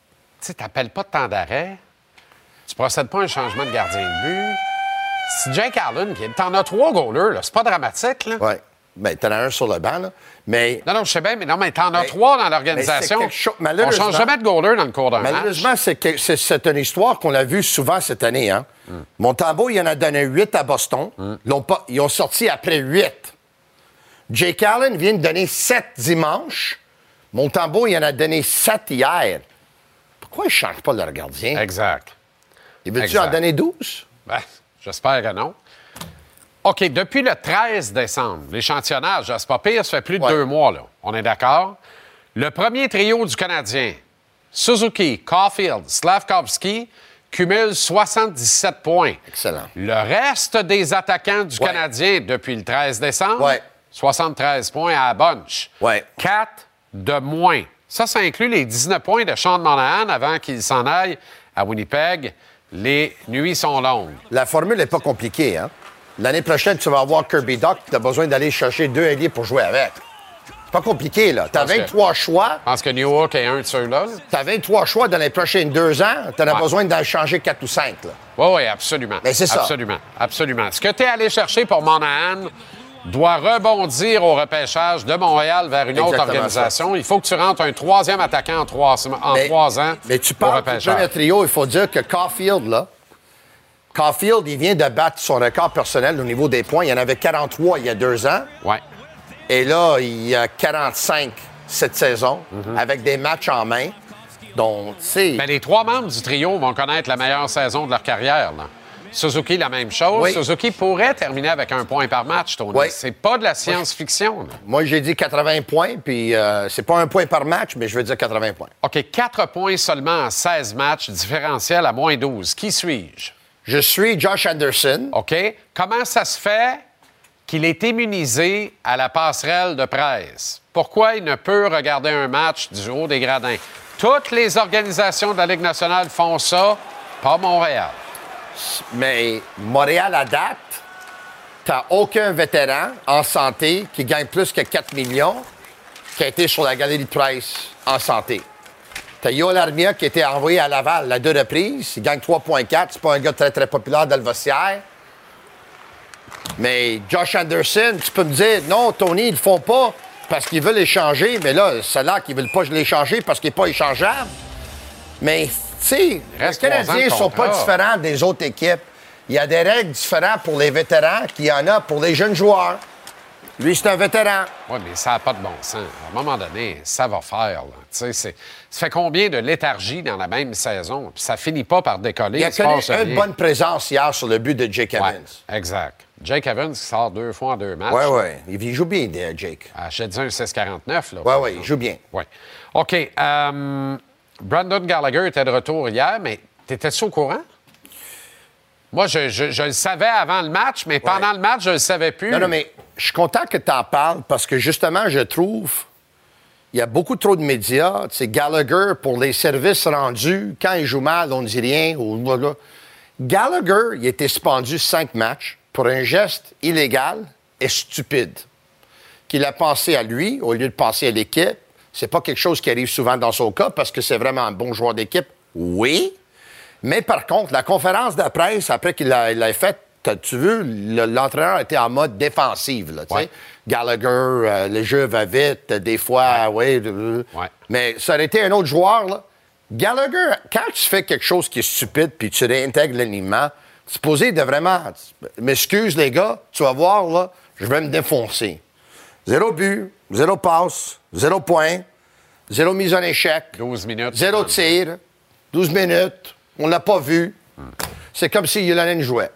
tu sais, t'appelles pas de temps d'arrêt. Tu procèdes pas à un changement de gardien de but. Si Jake Allen, qui t'en as trois goalers, là, c'est pas dramatique, là. Oui. Ben, t'en as un sur le banc, là. Mais Non, non, je sais bien, mais non, mais t'en as trois dans l'organisation. On change jamais de goaler dans le cours d'un match. malheureusement, c'est une histoire qu'on a vue souvent cette année. Hein? Montembeau, il en a donné huit à Boston. Ils, ont pas- ils ont sorti après huit. Jake Allen vient de donner sept dimanche. Montembeau, il en a donné sept hier. Pourquoi ils ne changent pas leur gardien? Exact. Il veut-tu en donner 12? Ben, j'espère que non. OK, depuis le 13 décembre, l'échantillonnage, c'est pas pire, ça fait plus de deux mois, là. On est d'accord? Le premier trio du Canadien, Suzuki, Caulfield, Slavkovski, cumule 77 points. Excellent. Le reste des attaquants du Canadien depuis le 13 décembre, 73 points à la bunch. Ouais. 4 de moins. Ça, ça inclut les 19 points de Sean Monahan avant qu'il s'en aille à Winnipeg. Les nuits sont longues. La formule n'est pas compliquée. Hein? L'année prochaine, tu vas avoir Kirby Doc, tu as besoin d'aller chercher deux alliés pour jouer avec. C'est pas compliqué, là. Tu as Pense que- 23 choix. Je pense que New York est un de ceux-là. là. Tu as 23 choix dans les prochaines deux ans. Tu en as Ouais. besoin d'en changer 4 ou 5. Là. Oui, oui, absolument. Mais c'est ça. Absolument, absolument. Ce que tu es allé chercher pour Monahan doit rebondir au repêchage de Montréal vers une autre organisation. Il faut que tu rentres un troisième attaquant en trois, en Mais- trois ans Mais tu parles du premier trio, il faut dire que Caulfield, là, Caulfield, il vient de battre son record personnel au niveau des points. Il y en avait 43 il y a deux ans. Ouais. Et là, il y a 45 cette saison, Mhm. avec des matchs en main. Donc, tu sais. Ben, les trois membres du trio vont connaître la meilleure saison de leur carrière. là. Suzuki, la même chose. Oui. Suzuki pourrait terminer avec un point par match, Tony. Oui. C'est pas de la science-fiction. là. Moi, j'ai dit 80 points, puis euh, c'est pas un point par match, mais je veux dire 80 points. OK, 4 points seulement en 16 matchs, différentiel à moins 12. Qui suis-je? Je suis Josh Anderson. OK? Comment ça se fait qu'il est immunisé à la passerelle de presse? Pourquoi il ne peut regarder un match du haut des gradins? Toutes les organisations de la Ligue nationale font ça, pas Montréal. Mais Montréal, à date, t'as aucun vétéran en santé qui gagne plus que 4 millions qui a été sur la galerie de presse en santé. T'as Yoel Armia qui a été envoyé à Laval à deux reprises. Il gagne 3,4. C'est pas un gars très, très populaire d'Alvossière. Mais Josh Anderson, tu peux me dire, non, Tony, ils le font pas parce qu'ils veulent échanger. Mais là, c'est là qu'ils veulent pas l'échanger parce qu'il n'est pas échangeable. Mais, tu sais, les Canadiens ne sont pas différents des autres équipes. Il y a des règles différentes pour les vétérans qu'il y en a pour les jeunes joueurs. Lui, c'est un vétéran. Oui, mais ça n'a pas de bon sens. À un moment donné, ça va faire. là. Tu sais, c'est- Ça fait combien de léthargie dans la même saison? Puis ça finit pas par décoller. Il a se connu une bonne présence hier sur le but de Jake Ouais, Evans. exact. Jake Evans qui sort deux fois en deux matchs. Oui, oui. Il joue bien, euh, Jake. Ah, te dis un 6,49. là. Oui, oui, il joue bien. Oui. OK. euh, Brandon Gallagher était de retour hier, mais t'étais-tu au courant? Moi, je, je- je le savais avant le match, mais pendant le match, je le savais plus. Non, non, mais je suis content que tu en parles parce que justement, je trouve il y a beaucoup trop de médias. Tu sais, Gallagher, pour les services rendus, quand il joue mal, on ne dit rien. Gallagher, il a été suspendu cinq matchs pour un geste illégal et stupide. Qu'il a pensé à lui au lieu de penser à l'équipe. C'est pas quelque chose qui arrive souvent dans son cas parce que c'est vraiment un bon joueur d'équipe. Oui. Mais par contre, la conférence de presse, après qu'il l'a il l'a faite, tu vu, le- l'entraîneur était en mode défensive. Là. Gallagher, euh, le jeu va vite, des fois, oui. euh, Mais ça aurait été un autre joueur. Là. Gallagher, quand tu fais quelque chose qui est stupide puis tu réintègres l'alignement, tu es supposé de vraiment. M'excuse, les gars, tu vas voir, là, je vais me défoncer. Zéro but, zéro passe, zéro point, zéro mise en échec. 12 minutes. Zéro tir, 12 minutes, on l'a pas vu. C'est comme si Yulanen jouait.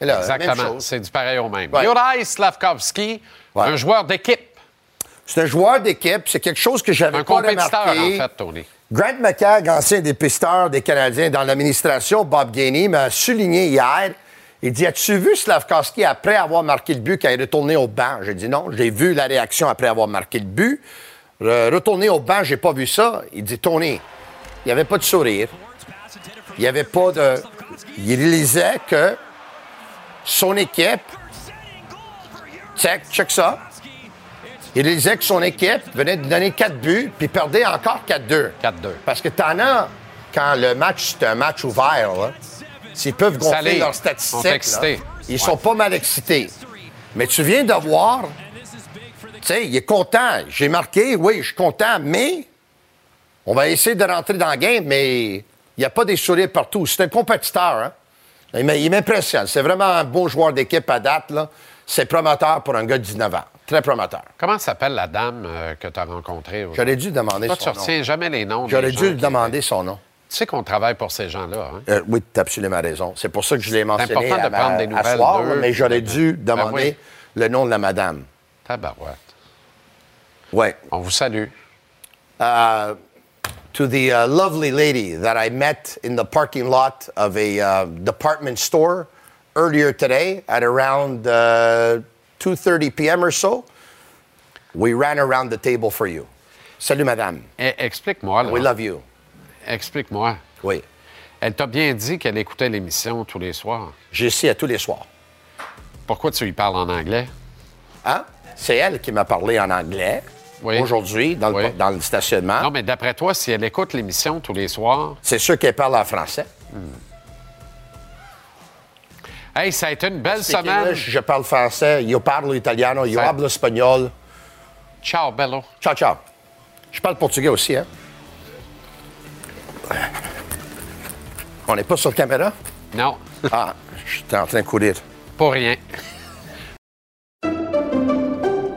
Là, Exactement. C'est du pareil au même. Ouais. Juraj Slavkovski, un joueur d'équipe. C'est un joueur d'équipe, c'est quelque chose que j'avais Un pas compétiteur, remarqué. en fait, Tony. Grant McCagg, ancien dépisteur des Canadiens dans l'administration, Bob Gainey, m'a souligné hier. Il dit As-tu vu Slavkovski après avoir marqué le but quand il est retourné au banc? J'ai dit non, j'ai vu la réaction après avoir marqué le but. Retourner au banc, j'ai pas vu ça. Il dit Tony, il n'y avait pas de sourire. Il n'y avait pas de. Il réalisait que son équipe. Check, check ça. Il réalisait que son équipe venait de donner 4 buts, puis perdait encore 4-2. 4-2. Parce que t'en as, quand le match, c'est un match ouvert, s'ils peuvent gonfler leurs statistiques, là, ils Ouais. sont pas mal excités. Mais tu viens de voir, tu sais, il est content. J'ai marqué, oui, je suis content, mais on va essayer de rentrer dans le game, mais il n'y a pas des sourires partout. C'est un compétiteur, hein? Il m'impressionne. C'est vraiment un beau joueur d'équipe à date, là. C'est promoteur pour un gars de 19 ans. Très promoteur. Comment s'appelle la dame euh, que tu as rencontrée? J'aurais dû demander Toi, son tu nom. retiens jamais les noms. J'aurais dû lui demander son nom. sais qu'on travaille pour ces gens-là. Hein? Euh, oui, tu as absolument raison. C'est pour ça que je l'ai mentionné important de prendre des à nouvelles soir, d'eux. mais j'aurais dû Ben demander le nom de la madame. Tabarouette. Oui. On vous salue. Uh, to the uh, lovely lady that I met in the parking lot of a uh, department store earlier today at around uh, 2:30 p.m. or so, we ran around the table for you. Salut, madame. Eh, Explique-moi. We love you. Explique-moi. Oui. Elle t'a bien dit qu'elle écoutait l'émission tous les soirs. Ici à tous les soirs. Pourquoi tu lui parles en anglais? Hein? C'est elle qui m'a parlé en anglais Oui. aujourd'hui dans, Oui. dans le stationnement. Non, mais d'après toi, si elle écoute l'émission tous les soirs. C'est sûr qu'elle parle en français. Hey, ça a été une belle semaine. Je parle français, yo parlo italiano, yo Ça- hablo espagnol. Ciao, bello. Ciao, ciao. Je parle portugais aussi, hein? On n'est pas sur caméra? Non. Ah, j'étais en train de courir. Pas rien.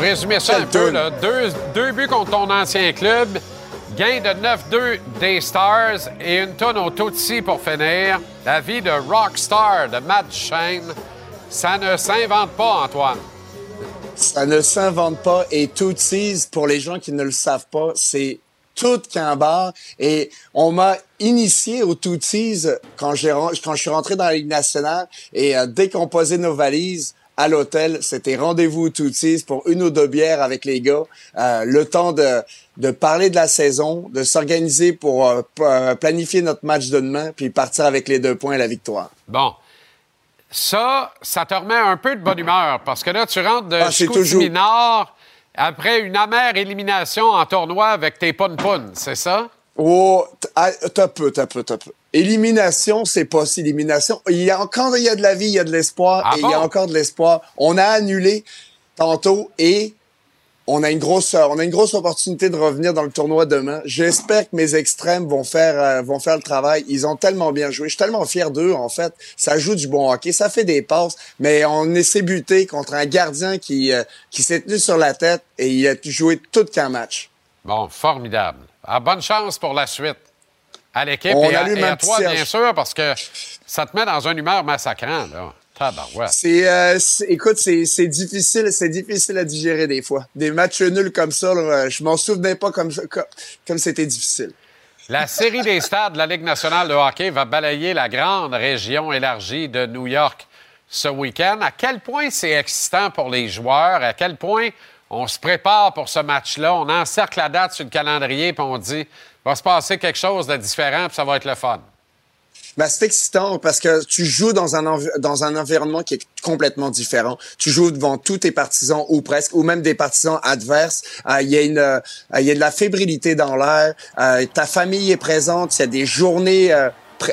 pour résumer ça un peu, là, deux, deux buts contre ton ancien club, gain de 9-2 des Stars et une tonne au Tutsi pour finir. La vie de rockstar de Matt Shane, ça ne s'invente pas, Antoine. Ça ne s'invente pas et Tootsies, pour les gens qui ne le savent pas, c'est tout qu'un bar. Et on m'a initié au Tootsies quand, quand je suis rentré dans la Ligue nationale et euh, posait nos valises à l'hôtel, c'était rendez-vous Tootsies pour une ou deux bières avec les gars. Euh, le temps de, de parler de la saison, de s'organiser pour euh, euh, planifier notre match de demain puis partir avec les deux points et la victoire. Bon. Ça, ça te remet un peu de bonne humeur parce que là, tu rentres de Ah, toujours- Nord après une amère élimination en tournoi avec tes pun c'est ça? Oh, ah, t'as peu, t'as peu, t'as peu. Élimination, c'est pas si élimination. Il y a encore, il y a de la vie, il y a de l'espoir, Ah et il y a encore de l'espoir. On a annulé tantôt et on a une grosse, on a une grosse opportunité de revenir dans le tournoi demain. J'espère que mes extrêmes vont faire, euh, vont faire le travail. Ils ont tellement bien joué. Je suis tellement fier d'eux, en fait. Ça joue du bon hockey, ça fait des passes, mais on essaie buté contre un gardien qui, euh, qui s'est tenu sur la tête et il a joué tout qu'un match. Bon, formidable. Ah, bonne chance pour la suite à l'équipe et, à, et à toi, bien sûr, parce que ça te met dans une humeur massacrant, là. C'est, euh, c'est- écoute, c'est, difficile, c'est difficile à digérer des fois. Des matchs nuls comme ça, là, euh, je m'en souvenais pas comme, comme c'était difficile. La série des stades de la Ligue nationale de hockey va balayer la grande région élargie de New York ce week-end. À quel point c'est excitant pour les joueurs? À quel point on se prépare pour ce match-là? On encercle la date sur le calendrier puis on dit va se passer quelque chose de différent puis ça va être le fun. Ben, c'est excitant parce que tu joues dans un, dans un environnement qui est complètement différent. Tu joues devant tous tes partisans ou presque, ou même des partisans adverses. Euh, Il y a une, euh, y a de la fébrilité dans l'air. Euh, ta famille est présente. Il y a des journées,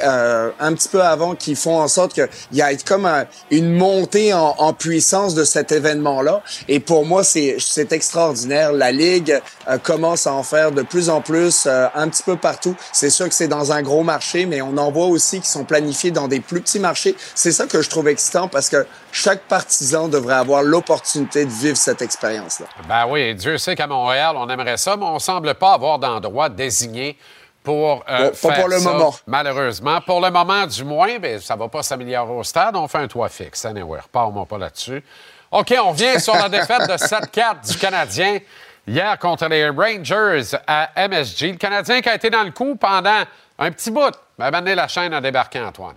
euh, un petit peu avant qui font en sorte qu'il y a comme un- une montée en, puissance de cet événement-là. Et pour moi, c'est c'est extraordinaire. La Ligue euh, commence à en faire de plus en plus, euh, un petit peu partout. C'est sûr que c'est dans un gros marché, mais on en voit aussi qui sont planifiés dans des plus petits marchés. C'est ça que je trouve excitant parce que chaque partisan devrait avoir l'opportunité de vivre cette expérience-là. Ben oui, Dieu sait qu'à Montréal, on aimerait ça, mais on semble pas avoir d'endroit désigné pour euh, faire pour le ça, moment. Malheureusement. Pour le moment, du moins, ben, ça va pas s'améliorer au stade. On fait un toit fixe. Anyway, repars-moi pas là-dessus. OK, on revient sur la défaite de 7-4 du Canadien hier contre les Rangers à MSG. Le Canadien qui a été dans le coup pendant un petit bout. Ben, maintenant, la chaîne a débarqué, Antoine.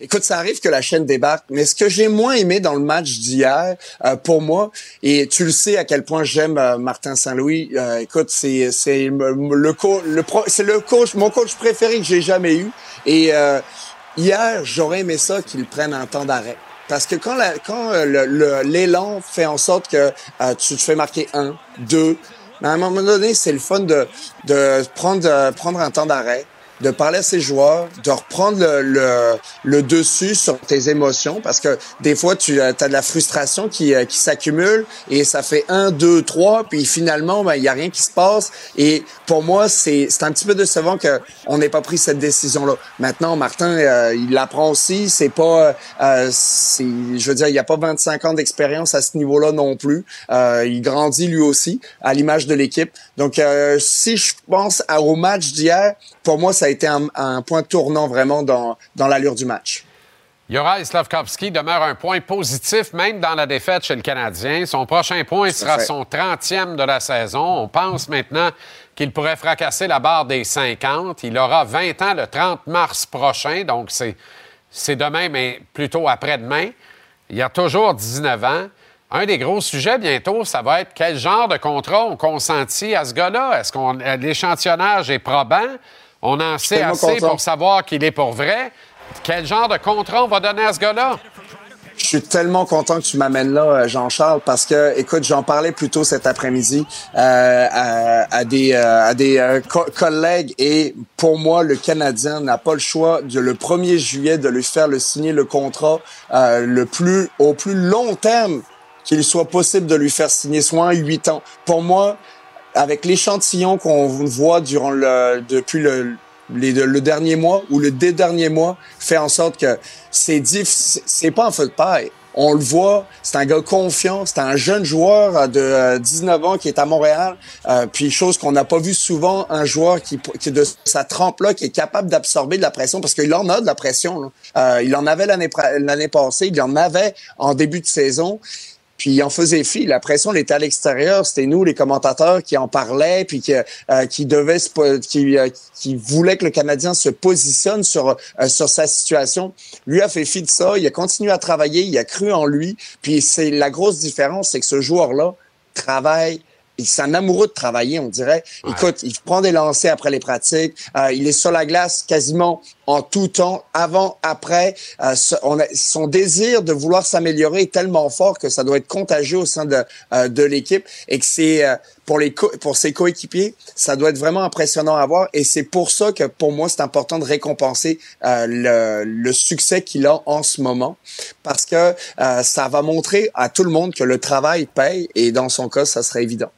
Écoute, ça arrive que la chaîne débarque, mais ce que j'ai moins aimé dans le match d'hier, euh, pour moi, et tu le sais à quel point j'aime euh, Martin Saint-Louis. euh, écoute, c'est c'est le le, co- le c'est le coach, mon coach préféré que j'ai jamais eu. Et euh, hier, j'aurais aimé ça qu'il prenne un temps d'arrêt. Parce que quand la- quand euh, l'élan fait en sorte que tu te fais marquer un, deux, à un moment donné, c'est le fun de de prendre prendre un temps d'arrêt de parler à ses joueurs, de reprendre le, le, le dessus sur tes émotions parce que des fois tu as de la frustration qui, euh, qui s'accumule et ça fait un, deux, trois, puis finalement ben, il y a rien qui se passe et pour moi c'est un petit peu décevant que on n'ait pas pris cette décision là. Maintenant Martin euh, il l'apprend aussi, c'est pas euh, je veux dire il y a pas 25 ans d'expérience à ce niveau-là non plus. Euh, il grandit lui aussi à l'image de l'équipe. Donc euh, si je pense à- au match d'hier, pour moi ça a été un, un point tournant vraiment dans dans l'allure du match. Juraj Slavkovski demeure un point positif même dans la défaite chez le Canadien. Son prochain point sera son 30e de la saison. On pense maintenant qu'il pourrait fracasser la barre des 50. Il aura 20 ans le 30 mars prochain, donc c'est, demain, mais plutôt après-demain. Il a toujours 19 ans. Un des gros sujets bientôt, ça va être quel genre de contrat on consentit à ce gars-là? Est-ce qu'on l'échantillonnage est probant? On en sait assez content. pour savoir qu'il est pour vrai. Quel genre de contrat on va donner à ce gars-là? Je suis tellement content que tu m'amènes là, euh, Jean-Charles, parce que, écoute, j'en parlais plus tôt cet après-midi euh, à, à des, euh, à des euh, co- collègues et pour moi, le Canadien n'a pas le choix de le 1er juillet de lui faire le signer le contrat le plus au plus long terme qu'il soit possible de lui faire signer, soit en huit ans. Pour moi, avec l'échantillon qu'on voit durant le depuis le le dernier mois ou le des derniers mois fait en sorte que c'est c'est pas un feu de paille. On le voit, c'est un gars confiant, c'est un jeune joueur euh, de euh, 19 ans qui est à Montréal. Euh, puis chose qu'on n'a pas vu souvent, un joueur qui, qui de sa trempe là, qui est capable d'absorber de la pression parce qu'il en a de la pression. là. Euh, il en avait l'année l'année passée, il en avait en début de saison. Puis il en faisait fi. La pression, elle était à l'extérieur. C'était nous, les commentateurs, qui en parlaient, puis qui, euh, qui devaient, se qui, euh, qui voulaient que le Canadien se positionne sur euh, sur sa situation. Lui a fait fi de ça. Il a continué à travailler. Il a cru en lui. Puis c'est la grosse différence, c'est que ce joueur-là travaille. Il un amoureux de travailler, on dirait. Écoute, il prend des lancers après les pratiques. Euh, il est sur la glace quasiment en tout temps, avant, après. Euh, ce- on a- son désir de vouloir s'améliorer est tellement fort que ça doit être contagieux au sein de, euh, de l'équipe et que c'est euh, pour les pour ses coéquipiers, ça doit être vraiment impressionnant à voir. Et c'est pour ça que pour moi, c'est important de récompenser euh, le, le succès qu'il a en ce moment parce que euh, ça va montrer à tout le monde que le travail paye et dans son cas, ça serait évident.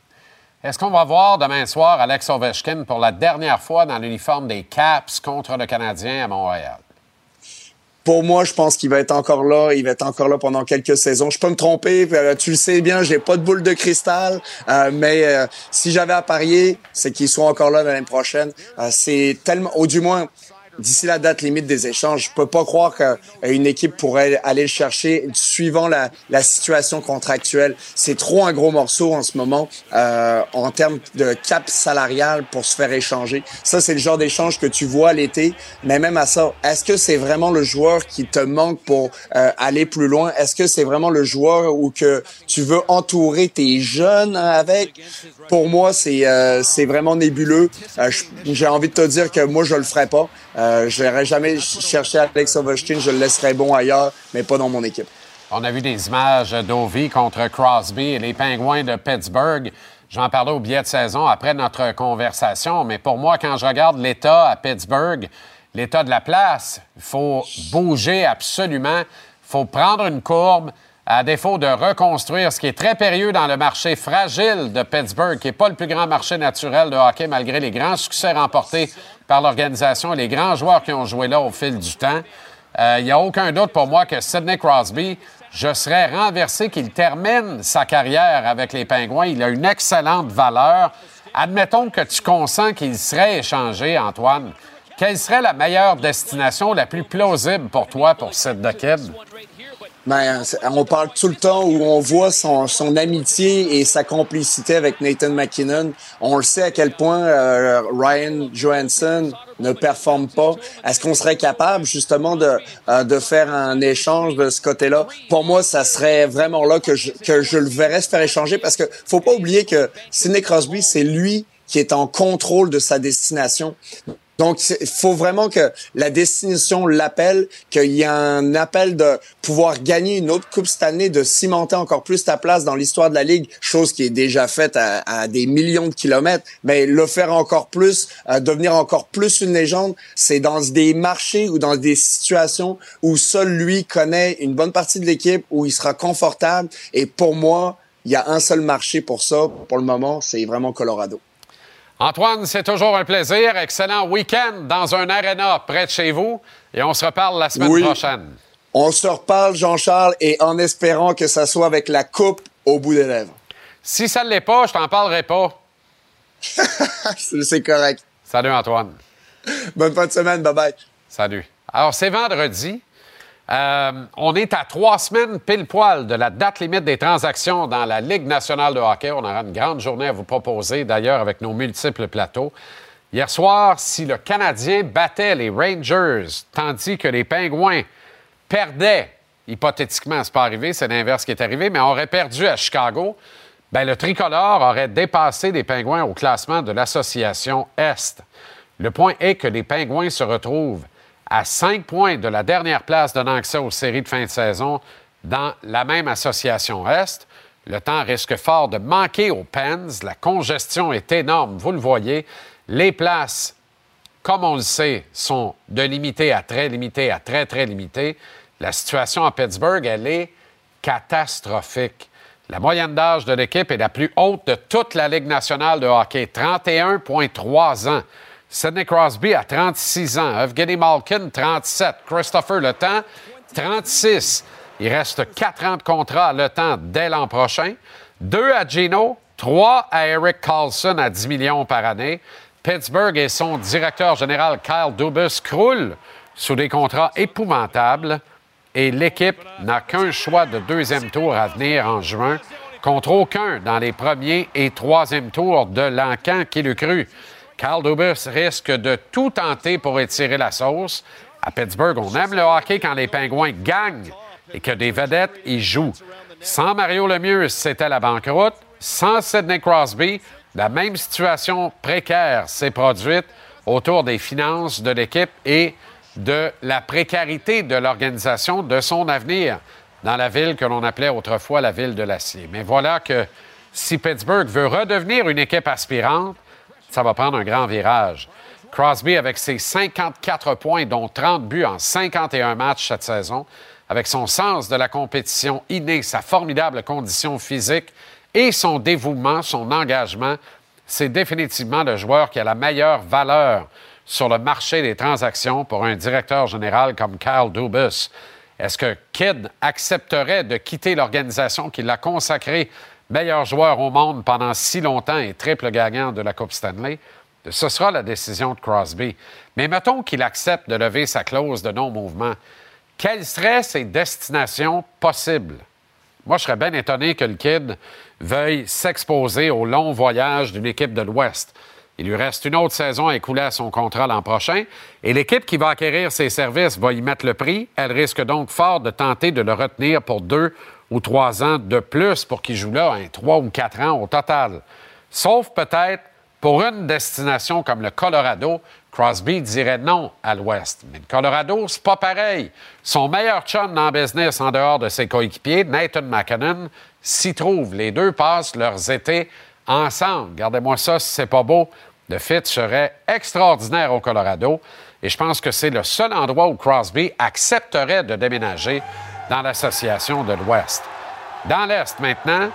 Est-ce qu'on va voir demain soir Alex Ovechkin pour la dernière fois dans l'uniforme des Caps contre le Canadien à Montréal? Pour moi, je pense qu'il va être encore là. Il va être encore là pendant quelques saisons. Je peux me tromper. euh, tu le sais bien, j'ai pas de boule de cristal. euh, mais euh, si j'avais à parier, c'est qu'il soit encore là l'année prochaine. C'est tellement, ou du moins, d'ici la date limite des échanges, je peux pas croire qu'une équipe pourrait aller le chercher suivant la, la situation contractuelle. C'est trop un gros morceau en ce moment euh, en termes de cap salarial pour se faire échanger. Ça, c'est le genre d'échange que tu vois l'été. Mais même à ça, est-ce que c'est vraiment le joueur qui te manque pour euh, aller plus loin? Est-ce que c'est vraiment le joueur où que tu veux entourer tes jeunes avec? Pour moi, c'est euh, c'est vraiment nébuleux. Euh, J'ai envie de te dire que moi, je le ferais pas. Euh, je n'irais jamais ch- chercher Alex Ovechkin. Je le laisserais bon ailleurs, mais pas dans mon équipe. On a vu des images d'Ovi contre Crosby et les Pingouins de Pittsburgh. J'en parlais au billet de saison après notre conversation, mais pour moi, quand je regarde l'état à Pittsburgh, l'état de la place. Il faut bouger absolument. Il faut prendre une courbe à défaut de reconstruire ce qui est très périlleux dans le marché fragile de Pittsburgh, qui n'est pas le plus grand marché naturel de hockey malgré les grands succès remportés par l'organisation les grands joueurs qui ont joué là au fil du temps. Euh, Il n'y a aucun doute pour moi que Sidney Crosby, je serais renversé qu'il termine sa carrière avec les Pingouins. Il a une excellente valeur. Admettons que tu consens qu'il serait échangé, Antoine. Quelle serait la meilleure destination, la plus plausible pour toi pour cette Kid? Ben, on parle tout le temps où on voit son, son amitié et sa complicité avec Nathan McKinnon. On le sait à quel point euh, Ryan Johansson ne performe pas. Est-ce qu'on serait capable justement de, euh, de faire un échange de ce côté-là? Pour moi, ça serait vraiment là que je, que je le verrais se faire échanger parce que faut pas oublier que Sidney Crosby, c'est lui qui est en contrôle de sa destination. Donc, il faut vraiment que la destination l'appelle, qu'il y ait un appel de pouvoir gagner une autre Coupe cette année, de cimenter encore plus ta place dans l'histoire de la Ligue, chose qui est déjà faite à, à des millions de kilomètres, mais le faire encore plus, euh, devenir encore plus une légende, c'est dans des marchés ou dans des situations où seul lui connaît une bonne partie de l'équipe, où il sera confortable. Et pour moi, il y a un seul marché pour ça, pour le moment, c'est vraiment Colorado. Antoine, c'est toujours un plaisir. Excellent week-end dans un aréna près de chez vous. Et on se reparle la semaine Oui. prochaine. On se reparle, Jean-Charles, et en espérant que ça soit avec la coupe au bout des lèvres. Si ça ne l'est pas, je t'en parlerai pas. C'est correct. Salut, Antoine. Bonne fin de semaine. Bye-bye. Salut. Alors, c'est vendredi. Euh, on est à trois semaines pile poil de la date limite des transactions dans la Ligue nationale de hockey. On aura une grande journée à vous proposer, d'ailleurs, avec nos multiples plateaux. Hier soir, si le Canadien battait les Rangers, tandis que les Pingouins perdaient, hypothétiquement, c'est pas arrivé, c'est l'inverse qui est arrivé, mais aurait perdu à Chicago, ben, le tricolore aurait dépassé les Pingouins au classement de l'association Est. Le point est que les Pingouins se retrouvent à cinq points de la dernière place donnant accès aux séries de fin de saison dans la même association Est. Le temps risque fort de manquer aux Pens. La congestion est énorme, vous le voyez. Les places, comme on le sait, sont de limité à très limité à très, très limité. La situation à Pittsburgh, elle est catastrophique. La moyenne d'âge de l'équipe est la plus haute de toute la Ligue nationale de hockey, 31,3 ans. Sidney Crosby a 36 ans, Evgeny Malkin, 37, Christopher Le Temps, 36. Il reste 4 ans de contrat à Le Temps dès l'an prochain, 2 à Gino, 3 à Eric Carlson à 10 millions par année. Pittsburgh et son directeur général Kyle Dubus croulent sous des contrats épouvantables et l'équipe n'a qu'un choix de deuxième tour à venir en juin contre aucun dans les premiers et troisième tours de l'encan qui l'eût cru. Carl Dubus risque de tout tenter pour étirer la sauce. À Pittsburgh, on aime le hockey quand les Pingouins gagnent et que des vedettes y jouent. Sans Mario Lemieux, c'était la banqueroute. Sans Sidney Crosby, la même situation précaire s'est produite autour des finances de l'équipe et de la précarité de l'organisation, de son avenir dans la ville que l'on appelait autrefois la ville de l'acier. Mais voilà que si Pittsburgh veut redevenir une équipe aspirante, ça va prendre un grand virage. Crosby, avec ses 54 points, dont 30 buts en 51 matchs cette saison, avec son sens de la compétition inné, sa formidable condition physique et son dévouement, son engagement, c'est définitivement le joueur qui a la meilleure valeur sur le marché des transactions pour un directeur général comme Kyle Dubus. Est-ce que Kidd accepterait de quitter l'organisation qui l'a consacré meilleur joueur au monde pendant si longtemps et triple gagnant de la Coupe Stanley? Ce sera la décision de Crosby. Mais mettons qu'il accepte de lever sa clause de non-mouvement. Quelles seraient ses destinations possibles? Moi, je serais bien étonné que le Kid veuille s'exposer au long voyage d'une équipe de l'Ouest. Il lui reste une autre saison à écouler à son contrat l'an prochain. Et l'équipe qui va acquérir ses services va y mettre le prix. Elle risque donc fort de tenter de le retenir pour deux ou trois ans de plus pour qu'il joue là, un trois ou quatre ans au total. Sauf peut-être pour une destination comme le Colorado, Crosby dirait non à l'Ouest. Mais le Colorado, c'est pas pareil. Son meilleur chum dans business en dehors de ses coéquipiers, Nathan McKinnon, s'y trouve. Les deux passent leurs étés ensemble. Gardez-moi ça si c'est pas beau. Le fit serait extraordinaire au Colorado. Et je pense que c'est le seul endroit où Crosby accepterait de déménager dans l'association de l'Ouest. Dans l'Est maintenant,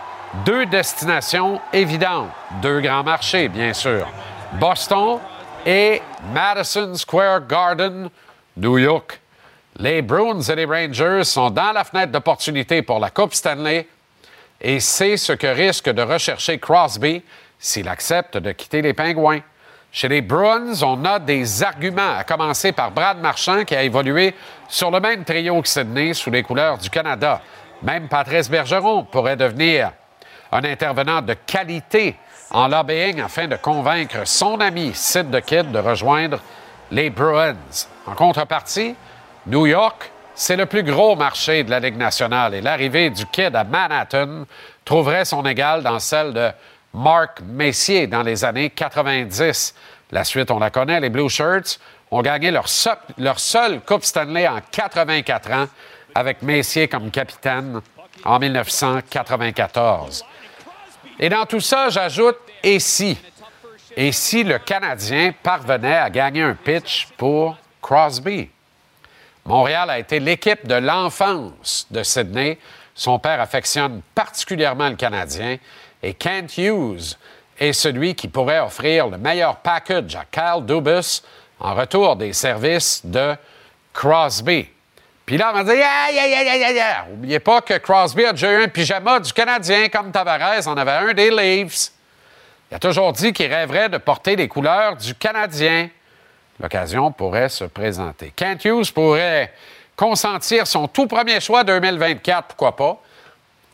deux destinations évidentes, deux grands marchés, bien sûr. Boston et Madison Square Garden, New York. Les Bruins et les Rangers sont dans la fenêtre d'opportunité pour la Coupe Stanley et c'est ce que risque de rechercher Crosby s'il accepte de quitter les Pingouins. Chez les Bruins, on a des arguments, à commencer par Brad Marchand qui a évolué sur le même trio que Sydney sous les couleurs du Canada. Même Patrice Bergeron pourrait devenir un intervenant de qualité en lobbying afin de convaincre son ami Sid the Kid de rejoindre les Bruins. En contrepartie, New York, c'est le plus gros marché de la Ligue nationale et l'arrivée du Kid à Manhattan trouverait son égal dans celle de Mark Messier dans les années 90. La suite, on la connaît, les Blue Shirts ont gagné leur seule Coupe Stanley en 84 ans avec Messier comme capitaine en 1994. Et dans tout ça, j'ajoute et si? Et si le Canadien parvenait à gagner un pitch pour Crosby? Montréal a été l'équipe de l'enfance de Sydney. Son père affectionne particulièrement le Canadien et Kent Hughes est celui qui pourrait offrir le meilleur package à Kyle Dubus en retour des services de Crosby. Puis là, on va dire, aïe. Oubliez pas que Crosby a déjà eu un pyjama du Canadien comme Tavares en avait un des Leafs. Il a toujours dit qu'il rêverait de porter les couleurs du Canadien. L'occasion pourrait se présenter. Kent Hughes pourrait consentir son tout premier choix 2024, pourquoi pas,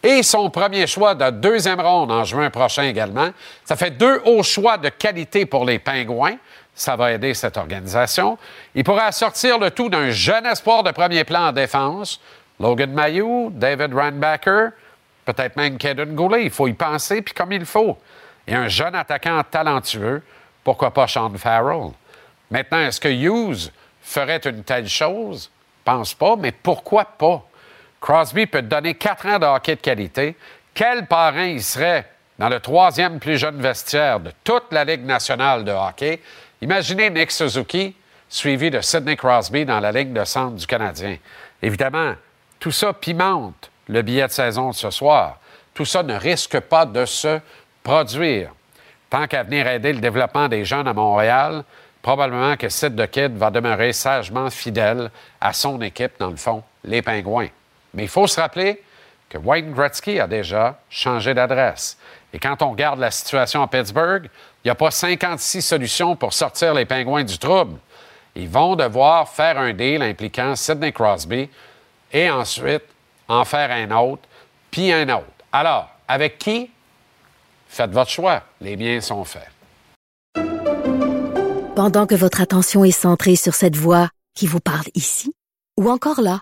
et son premier choix de deuxième ronde en juin prochain également. Ça fait deux hauts choix de qualité pour les Pingouins. Ça va aider cette organisation. Il pourrait assortir le tout d'un jeune espoir de premier plan en défense. Logan Mayou, David Randbacker, peut-être même Kaden Goulet. Il faut y penser, puis comme il faut. Et un jeune attaquant talentueux, pourquoi pas Sean Farrell? Maintenant, est-ce que Hughes ferait une telle chose? Pense pas, mais pourquoi pas? Crosby peut donner quatre ans de hockey de qualité. Quel parrain il serait dans le troisième plus jeune vestiaire de toute la Ligue nationale de hockey? Imaginez Nick Suzuki suivi de Sidney Crosby dans la ligne de centre du Canadien. Évidemment, tout ça pimente le billet de saison de ce soir. Tout ça ne risque pas de se produire. Tant qu'à venir aider le développement des jeunes à Montréal, probablement que Sid de Kid va demeurer sagement fidèle à son équipe, dans le fond, les Pingouins. Mais il faut se rappeler que Wayne Gretzky a déjà changé d'adresse. Et quand on regarde la situation à Pittsburgh, il n'y a pas 56 solutions pour sortir les Pingouins du trouble. Ils vont devoir faire un deal impliquant Sidney Crosby et ensuite en faire un autre, puis un autre. Alors, avec qui? Faites votre choix. Les biens sont faits. Pendant que votre attention est centrée sur cette voix qui vous parle ici, ou encore là,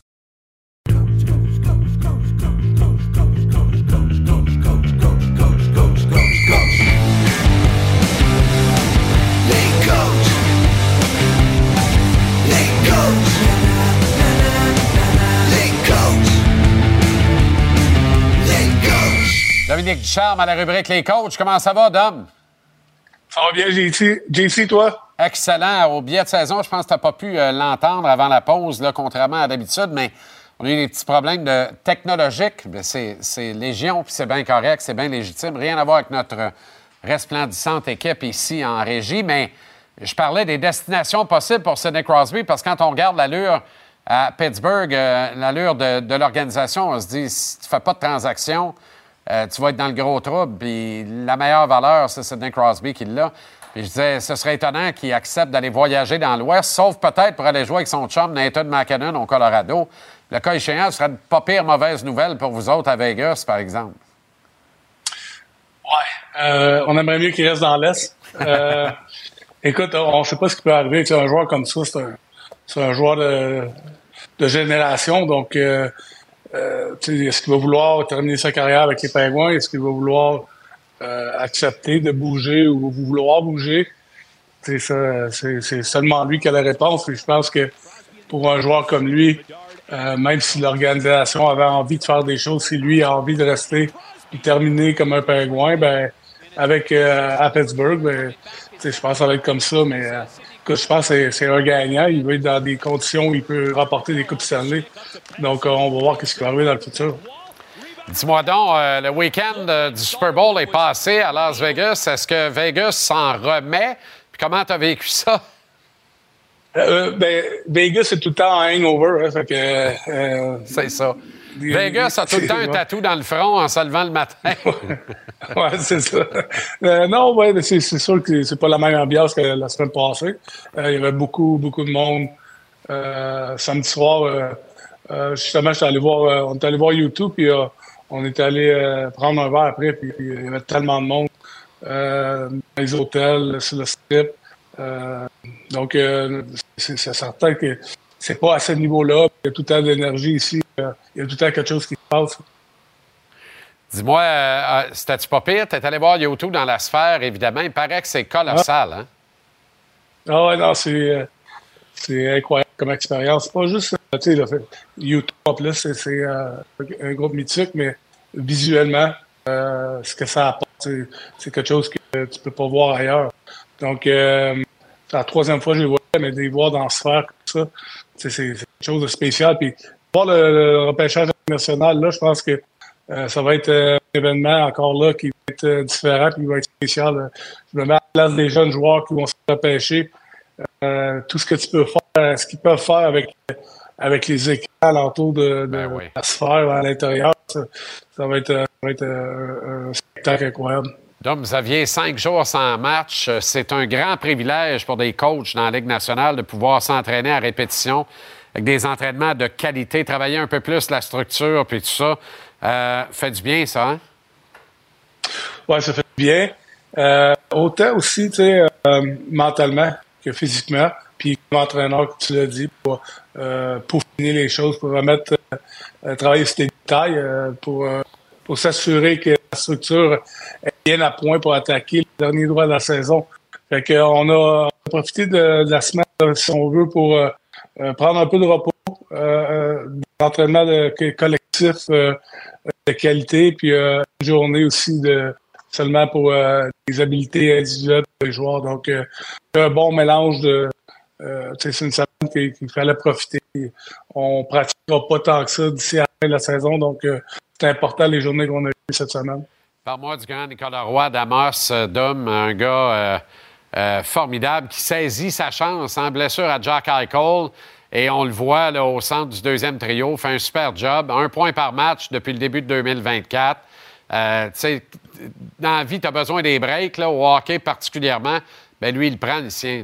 Dominique Ducharme à la rubrique Les coachs. Comment ça va, Dom? Ça va bien, JC. JC, toi? Excellent. Au billet de saison, je pense que tu n'as pas pu euh, l'entendre avant la pause, là, contrairement à d'habitude, mais On a eu des petits problèmes de technologiques. mais C'est c'est légion, puis c'est bien correct, c'est bien légitime. Rien à voir avec notre resplendissante équipe ici en régie, mais je parlais des destinations possibles pour Sidney Crosby parce que quand on regarde l'allure à Pittsburgh, euh, l'allure de, de l'organisation, on se dit si tu fais pas de transaction, euh, tu vas être dans le gros trouble. Puis la meilleure valeur, c'est Sidney Crosby qui l'a. Puis je disais, ce serait étonnant qu'il accepte d'aller voyager dans l'Ouest, sauf peut-être pour aller jouer avec son chum Nathan McKinnon au Colorado. Le cas échéant, ce serait une pas pire mauvaise nouvelle pour vous autres à Vegas, par exemple. Ouais. Euh, on aimerait mieux qu'il reste dans l'Est. Euh, écoute, on ne sait pas ce qui peut arriver. Tu un joueur comme ça, c'est un, joueur de, génération. Donc, euh, est-ce qu'il va vouloir terminer sa carrière avec les Pingouins? Est-ce qu'il va vouloir euh, accepter de bouger ou vouloir bouger? C'est seulement lui qui a la réponse. Et je pense que pour un joueur comme lui, euh, même si l'organisation avait envie de faire des choses, si lui a envie de rester et terminer comme un pingouin, ben avec euh, à Pittsburgh, ben, je pense que ça va être comme ça, mais euh, écoute, je pense que c'est un gagnant. Il va être dans des conditions où il peut remporter des Coupes Stanley. Donc, on va voir ce qui va arriver dans le futur. Dis-moi donc, le week-end du Super Bowl est passé à Las Vegas. Est-ce que Vegas s'en remet? Puis comment tu as vécu ça? Euh, ben, Vegas, c'est tout le temps un hangover. Hein, que, euh, c'est ça. Vegas a tout le temps un tatou dans le front en se levant le matin. ouais, c'est ça. Euh, non, ouais, c'est, c'est sûr que c'est pas la même ambiance que la semaine passée. il y avait beaucoup, beaucoup de monde. samedi soir, justement, j'étais allé voir, on est allé voir YouTube, puis on est allé prendre un verre après, puis il y avait tellement de monde. dans les hôtels, sur le strip. Euh, donc, euh, c'est certain que c'est pas à ce niveau-là. Il y a tout le temps d'énergie ici. Euh, il y a tout le temps quelque chose qui se passe. Dis-moi, euh, c'était-tu pas pire? Tu es allé voir YouTube dans la sphère, évidemment. Il paraît que c'est colossal, ah. hein? Ah ouais, non, c'est, c'est incroyable comme expérience. C'est pas juste, tu sais, YouTube, en plus, c'est, un groupe mythique, mais visuellement, ce que ça apporte, c'est, quelque chose que tu peux pas voir ailleurs. Donc, euh, c'est la troisième fois que je les vois, mais de les voir dans ce sphère ça, c'est quelque chose de spécial. Puis, voir le, repêchage national, là, je pense que euh, ça va être euh, un événement encore là qui va être différent puis qui va être spécial. Je me mets à la place des jeunes joueurs qui vont se repêcher. tout ce que tu peux faire, ce qu'ils peuvent faire avec avec les écrans alentour de, de ben la sphère à l'intérieur, ça, va être, ça va être un spectacle incroyable. Vous aviez cinq jours sans match. C'est un grand privilège pour des coachs dans la Ligue nationale de pouvoir s'entraîner à répétition avec des entraînements de qualité, travailler un peu plus la structure puis tout ça. Euh, fait du bien, ça, hein? Oui, ça fait du bien. Euh, autant aussi, tu sais, euh, mentalement que physiquement. Puis, comme entraîneur, tu l'as dit, pour, pour finir les choses, pour remettre, travailler sur tes détails, pour pour s'assurer que la structure bien à point pour attaquer le dernier droit de la saison. Fait qu'on a profité de, la semaine, si on veut, pour euh, euh, prendre un peu de repos, euh, d'entraînement de, collectif de qualité, puis une journée aussi de seulement pour les habiletés individuelles des joueurs. Donc, un bon mélange de c'est une semaine qu'il fallait profiter. On pratiquera pas tant que ça d'ici à la fin de la saison, donc c'est important les journées qu'on a eues cette semaine. Par-moi du grand Nicolas Roy d'Amos euh, Dom, un gars euh, euh, formidable qui saisit sa chance en blessure à Jack Eichel. Et on le voit là, au centre du deuxième trio, fait un super job. Un point par match depuis le début de 2024. Euh, dans la vie, tu as besoin des breaks, là, au hockey particulièrement. Ben lui, il prend le sien.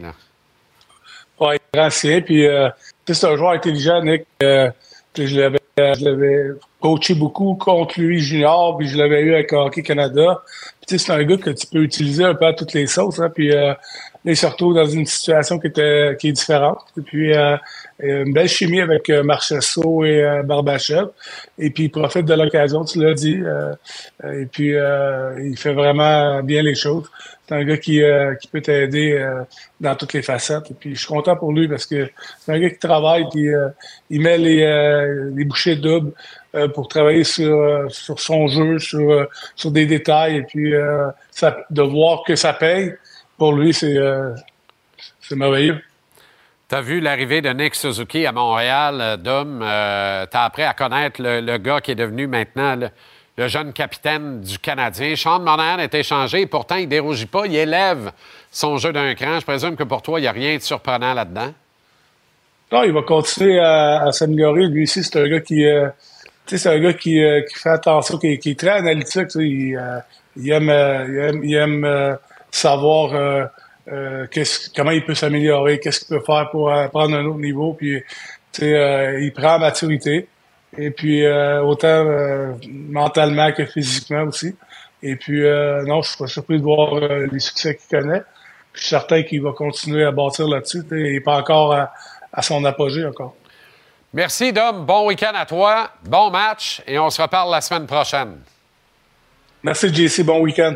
Oui, il prend le sien. Puis, c'est un joueur intelligent, Nick. je l'avais coaché beaucoup contre lui junior, puis je l'avais eu avec Hockey Canada. Puis c'est un gars que tu peux utiliser un peu à toutes les sauces. Hein, puis euh, il se retrouve dans une situation qui était qui est différente. Et puis euh, une belle chimie avec euh, Marchesso et euh, Barbachev. Et puis il profite de l'occasion, tu l'as dit. Euh, et puis il fait vraiment bien les choses. C'est un gars qui, qui peut t'aider dans toutes les facettes. Et puis je suis content pour lui parce que c'est un gars qui travaille, puis il met les, les bouchées doubles pour travailler sur, sur son jeu, sur, sur des détails. Et puis ça, de voir que ça paye, pour lui, c'est c'est merveilleux. Tu as vu l'arrivée de Nick Suzuki à Montréal, euh, Dom. Euh, tu as appris à connaître le, le, gars qui est devenu maintenant le, le, jeune capitaine du Canadien. Sean Monahan est échangé, pourtant, il ne dérougit pas, il élève son jeu d'un cran. Je présume que pour toi, il n'y a rien de surprenant là-dedans. Non, il va continuer à, à s'améliorer. Lui aussi, c'est un gars qui. Euh, tu sais, c'est un gars qui, euh, qui, fait attention, qui, qui est très analytique. Il, euh, il, aime, il aime, il aime savoir comment il peut s'améliorer, qu'est-ce qu'il peut faire pour prendre un autre niveau. Puis, il prend maturité. Et puis, autant mentalement que physiquement aussi. Et puis, non, je suis pas surpris de voir les succès qu'il connaît. Je suis certain qu'il va continuer à bâtir là-dessus. Il n'est pas encore à, à son apogée encore. Merci, Dom. Bon week-end à toi. Bon match et on se reparle la semaine prochaine. Merci, JC. Bon week-end.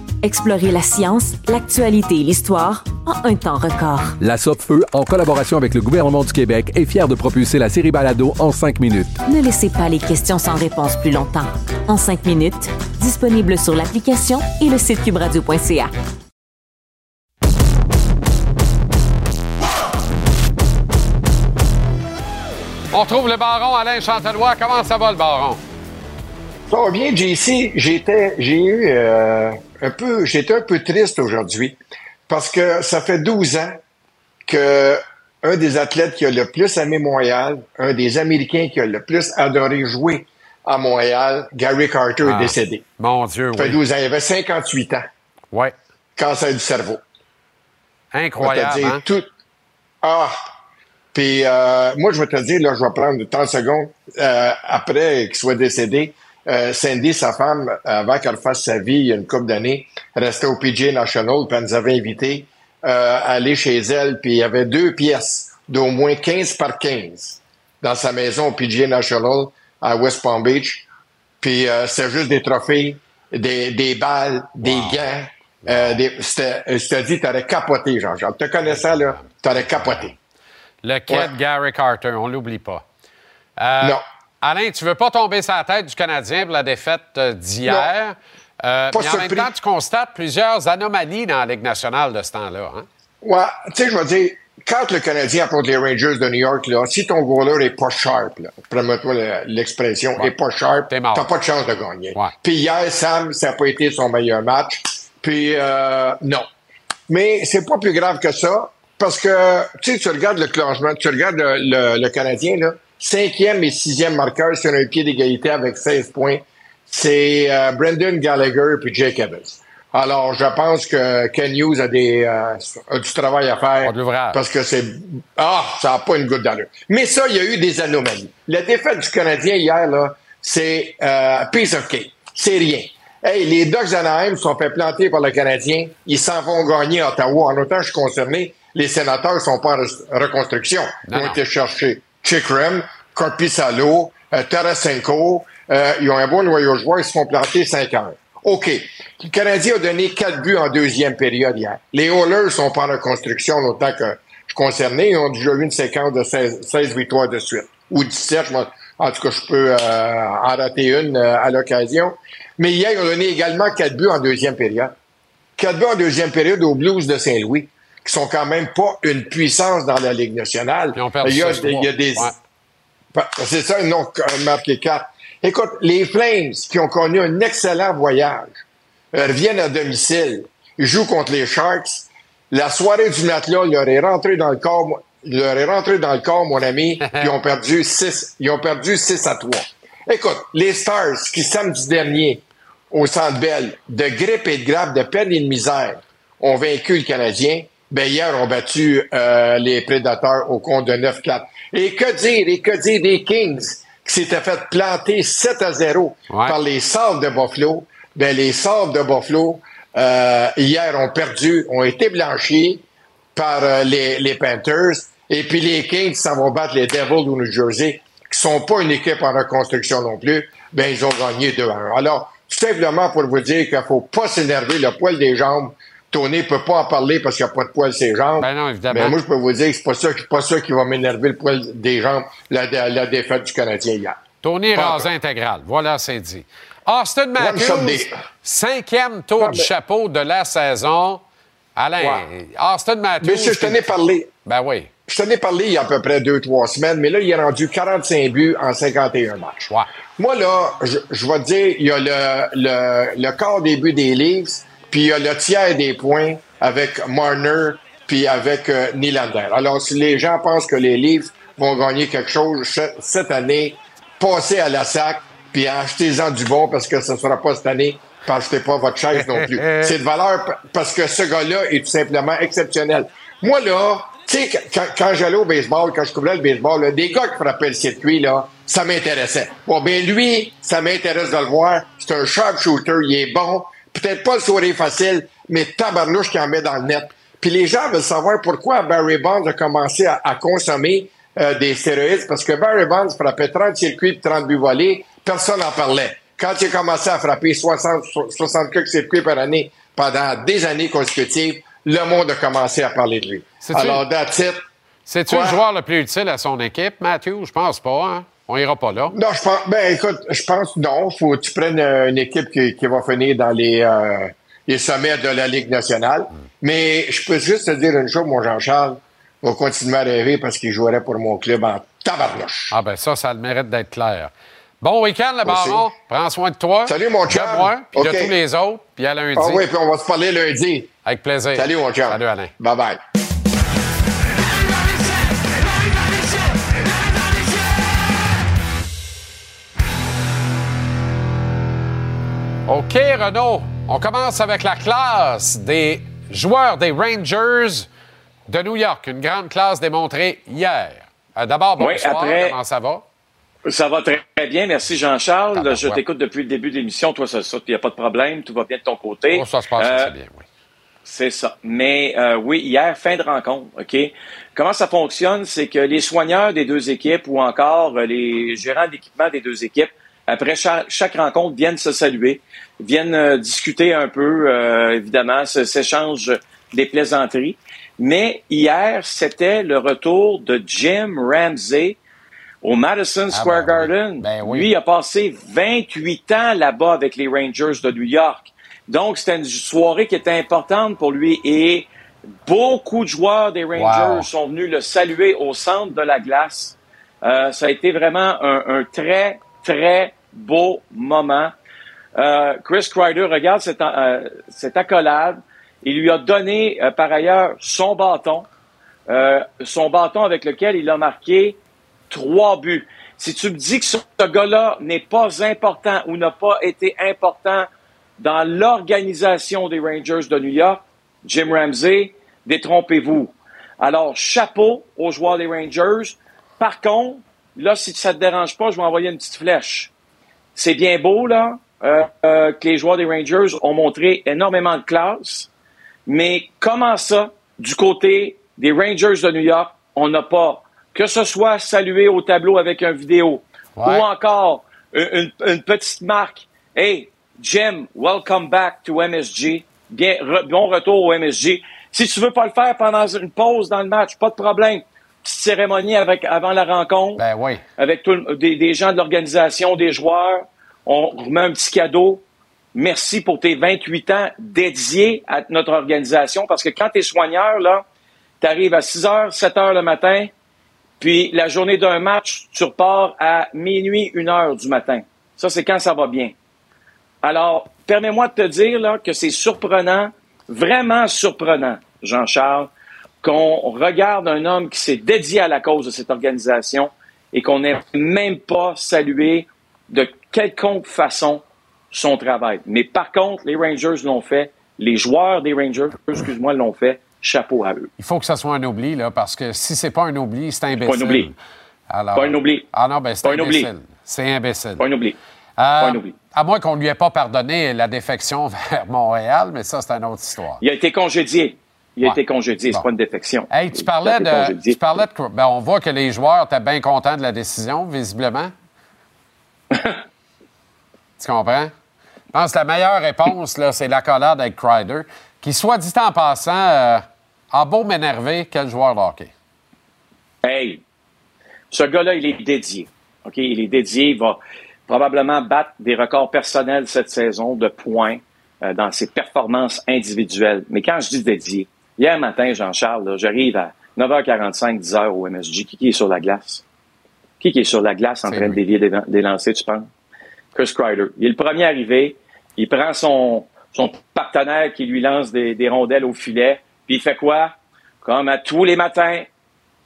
Explorez la science, l'actualité et l'histoire en un temps record. La Feu, en collaboration avec le gouvernement du Québec, est fière de propulser la série Balado en 5 minutes. Ne laissez pas les questions sans réponse plus longtemps. En 5 minutes, disponible sur l'application et le site cubradio.ca. On trouve le baron Alain Chantelois. Comment ça va, le baron? Ça va bien, JC. J'étais, j'ai eu euh, un peu, j'étais un peu triste aujourd'hui parce que ça fait 12 ans que un des athlètes qui a le plus aimé Montréal, un des Américains qui a le plus adoré jouer à Montréal, Gary Carter, est Ah, décédé. Mon Dieu, Ça fait oui. 12 ans. Il avait 58 ans. Ouais. Cancer du cerveau. Incroyable, dire hein? tout. Ah! Puis euh, moi, je vais te dire, là, je vais prendre 30 secondes euh, après qu'il soit décédé. Euh, Cindy, sa femme, avant qu'elle fasse sa vie, il y a une couple d'années, restait au PGA National, puis elle nous avait invités euh, à aller chez elle, puis il y avait deux pièces d'au moins 15 par 15 dans sa maison au PGA National à West Palm Beach. Puis euh, c'était juste des trophées, des, des balles, des gants. Euh, des, c'était, je te dis, t'aurais capoté, Jean-Jacques. Te connaissant, là, t'aurais capoté. Le quai de Gary Carter, on l'oublie pas. Euh, Non. Alain, tu veux pas tomber sur la tête du Canadien pour la défaite euh, d'hier. Euh, mais en même temps, tu constates plusieurs anomalies dans la Ligue nationale de ce temps-là. Hein? Ouais, tu sais, je veux dire, quand le Canadien apporte les Rangers de New York, là, si ton goaler est pas sharp, le- l'expression, est pas sharp, t'as pas de chance de gagner. Puis hier, Sam, ça n'a pas été son meilleur match. Puis, euh, non. Mais c'est pas plus grave que ça, parce que, tu sais, tu regardes le classement, tu regardes le, le- le Canadien, là, cinquième et sixième marqueur sur un pied d'égalité avec 16 points, c'est euh, Brendan Gallagher puis Jake Evans. Alors, je pense que Ken Hughes a, des, euh, a du travail à faire. Parce que c'est... Ah, ça n'a pas une goutte d'allure. Mais ça, il y a eu des anomalies. La défaite du Canadien hier, là, c'est euh, piece of cake. C'est rien. Hey, les Ducks d'Anaheim sont fait planter par le Canadien. Ils s'en vont gagner à Ottawa. En autant je suis concerné, les sénateurs sont pas en re- reconstruction. Ils ont été chercher Chikrim, Korpisalo, euh, Tarasenko. Euh, ils ont un bon noyau de joueurs. Ils se font planter 5 heures. OK. Le Canadien a donné 4 buts en deuxième période hier. Les Oilers sont pas en reconstruction autant que je suis concerné. Ils ont déjà eu une séquence de 16, 16 victoires de suite. Ou 17, je m'en- en tout cas, je peux euh, en rater une à l'occasion. Mais hier, ils ont donné également 4 buts en deuxième période. 4 buts en deuxième période aux Blues de Saint-Louis, qui sont quand même pas une puissance dans la Ligue nationale. il, y a, 16-3. des- il y a des... Ouais. Pa- C'est ça, ils ont marqué 4. Écoute, les Flames, qui ont connu un excellent voyage, euh, reviennent à domicile. Ils jouent contre les Sharks. La soirée du matelas leur est rentrée dans le corps. Il leur est rentré dans le corps, mon ami, ils ont perdu 6, ils ont perdu 6 à 3. Écoute, les Stars qui samedi dernier au Centre Bell, de grippe et de grave, de peine et de misère, ont vaincu le Canadien, ben hier ont battu euh, les Prédateurs au compte de 9-4. Et que dire, et que dire des Kings qui s'étaient fait planter 7 à 0 par les Sabres de Buffalo? Ben les Sabres de Buffalo, euh, hier, ont perdu, ont été blanchis par euh, les, les Panthers. Et puis les Kings, ça vont battre les Devils du New Jersey, qui sont pas une équipe en reconstruction non plus. Ben ils ont gagné 2 à 1. Alors, tout simplement pour vous dire qu'il faut pas s'énerver le poil des jambes. Tony peut pas en parler parce qu'il n'y a pas de poil ses jambes. Ben non, évidemment. Mais moi, je peux vous dire que c'est pas ça, pas ça qui va m'énerver le poil des jambes, la, la défaite du Canadien hier. Tony Rasin intégral. Voilà, c'est dit. Austin Matthews, cinquième tour du chapeau de la saison. Alain, Austin Matthews. Monsieur, je t'en ai parlé. Ben oui. Je t'en ai parlé il y a à peu près deux, trois semaines, mais là, il a rendu 45 buts en 51 matchs. Moi, là, je, je vais te dire, il y a le, le, le quart des buts des Leafs, puis il y a le tiers des points avec Marner, puis avec euh, Nylander. Alors, si les gens pensent que les Leafs vont gagner quelque chose cette année, passez à la sac, puis achetez-en du bon parce que ce ne sera pas cette année. Puis achetez pas votre chaise non plus. C'est de valeur parce que ce gars-là est tout simplement exceptionnel. Moi, là, tu sais, quand, quand j'allais au baseball, quand je couvrais le baseball, là, des gars qui frappaient le circuit, là, ça m'intéressait. Bon, ben lui, ça m'intéresse de le voir. C'est un sharpshooter, il est bon. Peut-être pas le sourire facile, mais tabarnouche qui en met dans le net. Puis les gens veulent savoir pourquoi Barry Bonds a commencé à, à consommer euh, des stéroïdes, parce que Barry Bonds frappait 30 circuits et 30 buts volés, personne n'en parlait. Quand il a commencé à frapper 60, 64 circuits par année pendant des années consécutives, le monde a commencé à parler de lui. Alors, that's it. C'est-tu le joueur le plus utile à son équipe, Matthew? Je pense pas, hein? On ira pas là. Non, je pense, ben, écoute, je pense, non. Faut que tu prennes euh, une équipe qui, qui va finir dans les, euh, les sommets de la Ligue nationale. Mais je peux juste te dire une chose, mon Jean-Charles. va continuer à rêver parce qu'il jouerait pour mon club en tabarnouche. Ah, ben ça, ça a le mérite d'être clair. Bon week-end, le baron. Prends soin de toi. Salut, mon chum. De moi, puis de tous les autres. Puis à lundi. Ah oui, puis on va se parler lundi. Avec plaisir. Salut, mon chum. Salut, Alain. Bye-bye. OK, Renaud. On commence avec la classe des joueurs des Rangers de New York. Une grande classe démontrée hier. Euh, D'abord, bonsoir. Oui, après- Comment ça va? Ça va très bien. Merci, Jean-Charles. Je t'écoute depuis le début de l'émission. Toi, ça, ça, il n'y a pas de problème. Tout va bien de ton côté. Oh, ça se passe Euh, bien, oui. C'est ça. Mais euh, oui, hier, fin de rencontre, OK? Comment ça fonctionne? C'est que les soigneurs des deux équipes ou encore euh, les gérants d'équipement des deux équipes, après chaque, chaque rencontre, viennent se saluer, viennent euh, discuter un peu, euh, évidemment, s'échangent des plaisanteries. Mais hier, c'était le retour de Jim Ramsey au Madison Square Garden. Lui il a passé 28 ans là-bas avec les Rangers de New York. Donc, c'était une soirée qui était importante pour lui et beaucoup de joueurs des Rangers Wow. sont venus le saluer au centre de la glace. Euh, ça a été vraiment un, un très, très beau moment. Euh, Chris Kreider regarde cette, euh, accolade. Il lui a donné, euh, par ailleurs, son bâton. Son bâton avec lequel il a marqué trois buts. Si tu me dis que ce gars-là n'est pas important ou n'a pas été important dans l'organisation des Rangers de New York, Jim Ramsey, détrompez-vous. Alors, chapeau aux joueurs des Rangers. Par contre, là, si ça te dérange pas, je vais envoyer une petite flèche. C'est bien beau, là, euh, euh, que les joueurs des Rangers ont montré énormément de classe, mais comment ça, du côté des Rangers de New York, on n'a pas, que ce soit salué au tableau avec un vidéo, Ouais. ou encore une, une- une petite marque. Hey, Jim, welcome back to MSG. Bien, re- bon retour au MSG. Si tu veux pas le faire pendant une pause dans le match, pas de problème. Petite cérémonie avec, avant la rencontre. Ben oui. Avec tout le- des, des gens de l'organisation, des joueurs. On remet un petit cadeau. Merci pour tes 28 ans dédiés à notre organisation. Parce que quand tu es soigneur, là, tu arrives à 6 h, 7 h le matin, puis la journée d'un match, tu repars à minuit, 1 heure du matin. Ça, c'est quand ça va bien. Alors, permets-moi de te dire là, que c'est surprenant, vraiment surprenant, Jean-Charles, qu'on regarde un homme qui s'est dédié à la cause de cette organisation et qu'on n'ait même pas salué de quelconque façon son travail. Mais par contre, les Rangers l'ont fait, les joueurs des Rangers, excuse-moi, l'ont fait. Chapeau à eux. Il faut que ce soit un oubli, là, parce que si c'est pas un oubli, c'est imbécile. Pas un oubli. Alors, pas un oubli. Ah non, ben c'est Pas un oubli. imbécile. C'est imbécile. Pas un oubli. Euh, Pas un oubli. À moins qu'on ne lui ait pas pardonné la défection vers Montréal, mais ça, c'est une autre histoire. Il a été congédié. Il a Ouais. été congédié, c'est Bon. pas une défection. Hey, tu parlais a de. Tu parlais de. Ben, on voit que les joueurs étaient bien contents de la décision, visiblement. tu comprends? Je pense que la meilleure réponse, là, c'est l'accolade avec Crider, qui, soit dit en passant, euh, a beau m'énerver, quel joueur de hockey? Hey, ce gars-là, il est dédié. OK? Il est dédié. Il va probablement battre des records personnels cette saison de points euh, dans ses performances individuelles. Mais quand je dis dédié, hier matin, Jean-Charles, j'arrive à 9h45, 10h au MSG. Qui, qui est sur la glace? Qui, qui est sur la glace en train de dévier des, des lancers, tu penses? Chris Kreider. Il est le premier arrivé. Il prend son, son partenaire qui lui lance des, des rondelles au filet. Puis il fait quoi? Comme à tous les matins,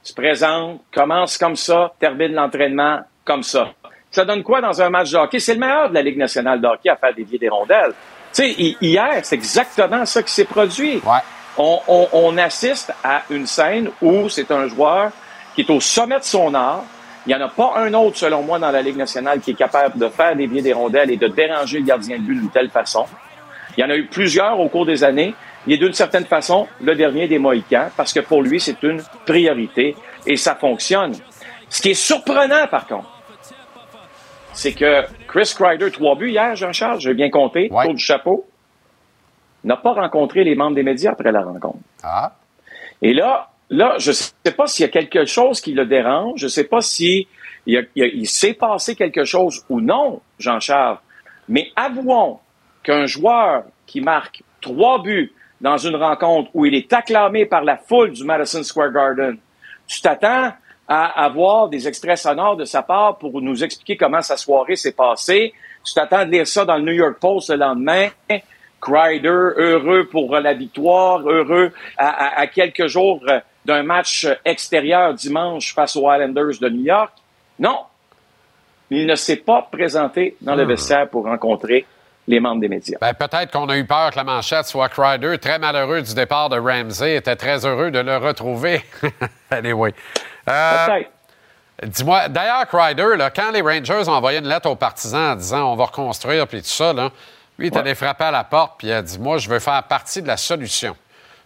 se présente, commence comme ça, termine l'entraînement comme ça. Ça donne quoi dans un match de hockey? C'est le meilleur de la Ligue nationale de hockey à faire dévier des rondelles. Tu sais, hi- hier, c'est exactement ça qui s'est produit. On, on- on assiste à une scène où c'est un joueur qui est au sommet de son art. Il n'y en a pas un autre, selon moi, dans la Ligue nationale qui est capable de faire dévier des rondelles et de déranger le gardien de but d'une telle façon. Il y en a eu plusieurs au cours des années. Il est d'une certaine façon le dernier des Mohicans parce que pour lui, c'est une priorité et ça fonctionne. Ce qui est surprenant, par contre, c'est que Chris Kreider, trois buts hier, Jean-Charles, j'ai bien compté, tour du chapeau, n'a pas rencontré les membres des médias après la rencontre. Ah. Et là, là, je ne sais pas s'il y a quelque chose qui le dérange, je ne sais pas si il, s'est passé quelque chose ou non, Jean-Charles. Mais avouons qu'un joueur qui marque trois buts dans une rencontre où il est acclamé par la foule du Madison Square Garden, tu t'attends à avoir des extraits sonores de sa part pour nous expliquer comment sa soirée s'est passée. Tu t'attends de lire ça dans le New York Post le lendemain. Crider, heureux pour la victoire, heureux à, à- à quelques jours d'un match extérieur dimanche face aux Islanders de New York. Non, il ne s'est pas présenté dans le Hmm. vestiaire pour rencontrer les membres des médias. Ben, peut-être qu'on a eu peur que la manchette soit Crider, très malheureux du départ de Ramsey, était très heureux de le retrouver. anyway. Euh, Dis-moi, d'ailleurs, Crider, là, quand les Rangers ont envoyé une lettre aux partisans en disant on va reconstruire puis tout ça, là, lui, il est allé frapper à la porte puis il a dit Moi, je veux faire partie de la solution.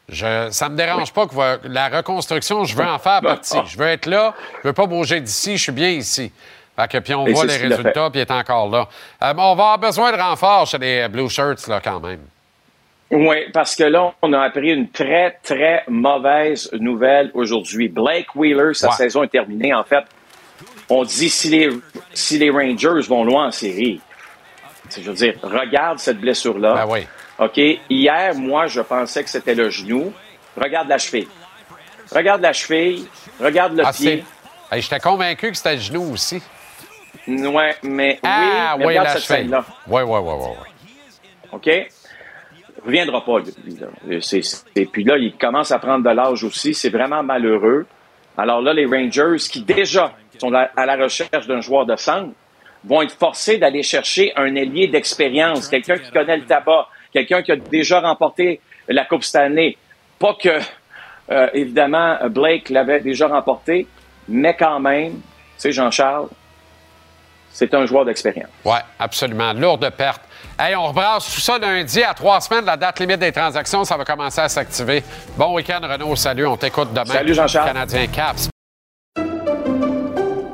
Je, ça me dérange pas que la reconstruction, je veux en faire partie. Je veux être là, je veux pas bouger d'ici, je suis bien ici. Fait que, puis on Et voit les résultats, puis il est encore là. Euh, on va avoir besoin de renfort chez les Blue Shirts, là, quand même. Oui, parce que là, on a appris une très, très mauvaise nouvelle aujourd'hui. Blake Wheeler, sa Ouais. saison est terminée. En fait, on dit si les, si les Rangers vont loin en série, je veux dire, regarde cette blessure-là. Ben oui. OK? Hier, moi, je pensais que c'était le genou. Regarde la cheville. Regarde la cheville. Regarde le Ah, pied. Hey, J'étais convaincu que c'était le genou aussi. Ouais, mais Ah, oui, mais oui, regarde la cette scène-là. Oui, oui, oui, oui. oui. OK? reviendra pas, lui. là. Euh, Et puis là, il commence à prendre de l'âge aussi. C'est vraiment malheureux. Alors là, les Rangers, qui déjà sont à à la recherche d'un joueur de centre, vont être forcés d'aller chercher un ailier d'expérience, quelqu'un qui connaît le tabac, quelqu'un qui a déjà remporté la Coupe Stanley. Pas que, euh, évidemment, Blake l'avait déjà remporté, mais quand même, tu sais, Jean-Charles, c'est un joueur d'expérience. Oui, absolument. Lourde perte. Hey, on rebrasse tout ça lundi à trois semaines. La date limite des transactions, ça va commencer à s'activer. Bon week-end, Renaud. Salut. On t'écoute demain. Salut, Jean-Charles. Canadien Caps.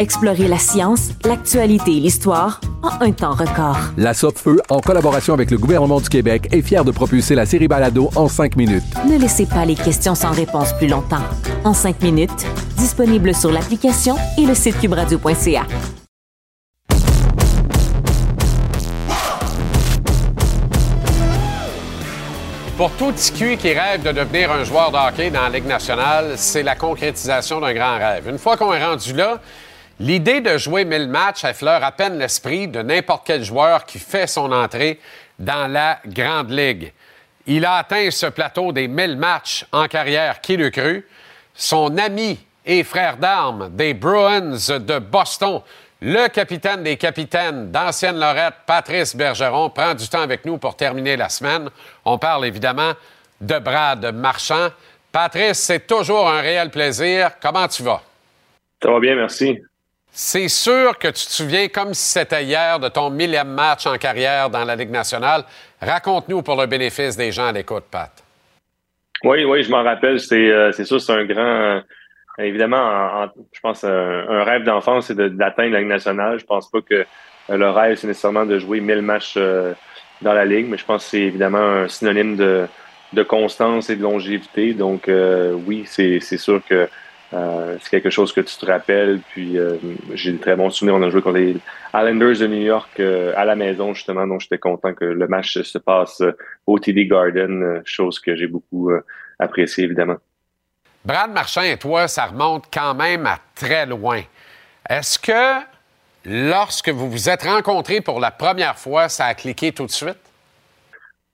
Explorez la science, l'actualité et l'histoire en un temps record. La Feu, en collaboration avec le gouvernement du Québec, est fière de propulser la série Balado en cinq minutes. Ne laissez pas les questions sans réponse plus longtemps. En cinq minutes, disponible sur l'application et le site cubradio.ca. Pour tout TQ qui rêve de devenir un joueur de hockey dans la Ligue nationale, c'est la concrétisation d'un grand rêve. Une fois qu'on est rendu là, L'idée de jouer 1000 matchs effleure à peine l'esprit de n'importe quel joueur qui fait son entrée dans la Grande Ligue. Il a atteint ce plateau des 1000 matchs en carrière, qui le cru. Son ami et frère d'armes des Bruins de Boston, le capitaine des capitaines d'Ancienne Lorette, Patrice Bergeron, prend du temps avec nous pour terminer la semaine. On parle évidemment de Brad Marchand. Patrice, c'est toujours un réel plaisir. Comment tu vas? Ça bien, merci. C'est sûr que tu te souviens comme si c'était hier de ton millième match en carrière dans la Ligue nationale. Raconte-nous pour le bénéfice des gens à l'écoute, Pat. Oui, oui, je m'en rappelle. C'est euh, sûr, c'est un grand. Euh, évidemment, je pense un, rêve d'enfance, c'est d'atteindre la Ligue nationale. Je pense pas que euh, le rêve, c'est nécessairement de jouer 1000 matchs dans la Ligue, mais je pense que c'est évidemment un synonyme de constance et de longévité. Donc, oui, c'est sûr que euh, c'est quelque chose que tu te rappelles. Puis euh, j'ai de très bons souvenirs. On a joué contre les Islanders de New York euh, à la maison, justement. Donc j'étais content que le match se passe au TD Garden, chose que j'ai beaucoup appréciée, évidemment. Brad Marchand et toi, ça remonte quand même à très loin. Est-ce que lorsque vous vous êtes rencontrés pour la première fois, ça a cliqué tout de suite?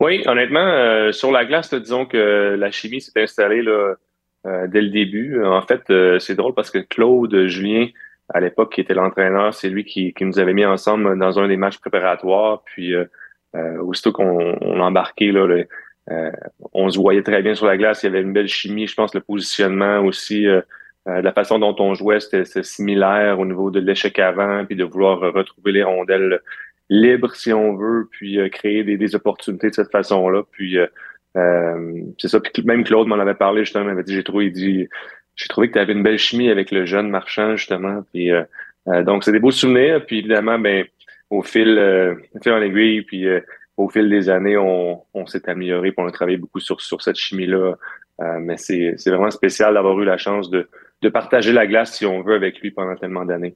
Oui, honnêtement, sur la glace, disons que la chimie s'est installée là, euh, dès le début. En fait, euh, c'est drôle parce que Claude Julien, à l'époque, qui était l'entraîneur, c'est lui qui, nous avait mis ensemble dans un des matchs préparatoires. Puis, euh, euh aussitôt qu'on on embarquait, là, on se voyait très bien sur la glace. Il y avait une belle chimie. Je pense le positionnement aussi, la façon dont on jouait, c'était similaire au niveau de l'échec avant, puis de vouloir retrouver les rondelles libres, si on veut, puis créer des, des, opportunités de cette façon-là. Puis, euh, c'est ça. Puis même Claude m'en avait parlé justement. Il m'avait dit j'ai trouvé, dit j'ai trouvé que tu avais une belle chimie avec le jeune marchand justement. Puis euh, euh, donc c'est des beaux souvenirs. Puis évidemment, ben au fil, au fil en aiguille, puis au fil des années, on, on s'est amélioré. Puis on a travaillé beaucoup sur sur cette chimie là. mais c'est c'est vraiment spécial d'avoir eu la chance de de partager la glace si on veut avec lui pendant tellement d'années.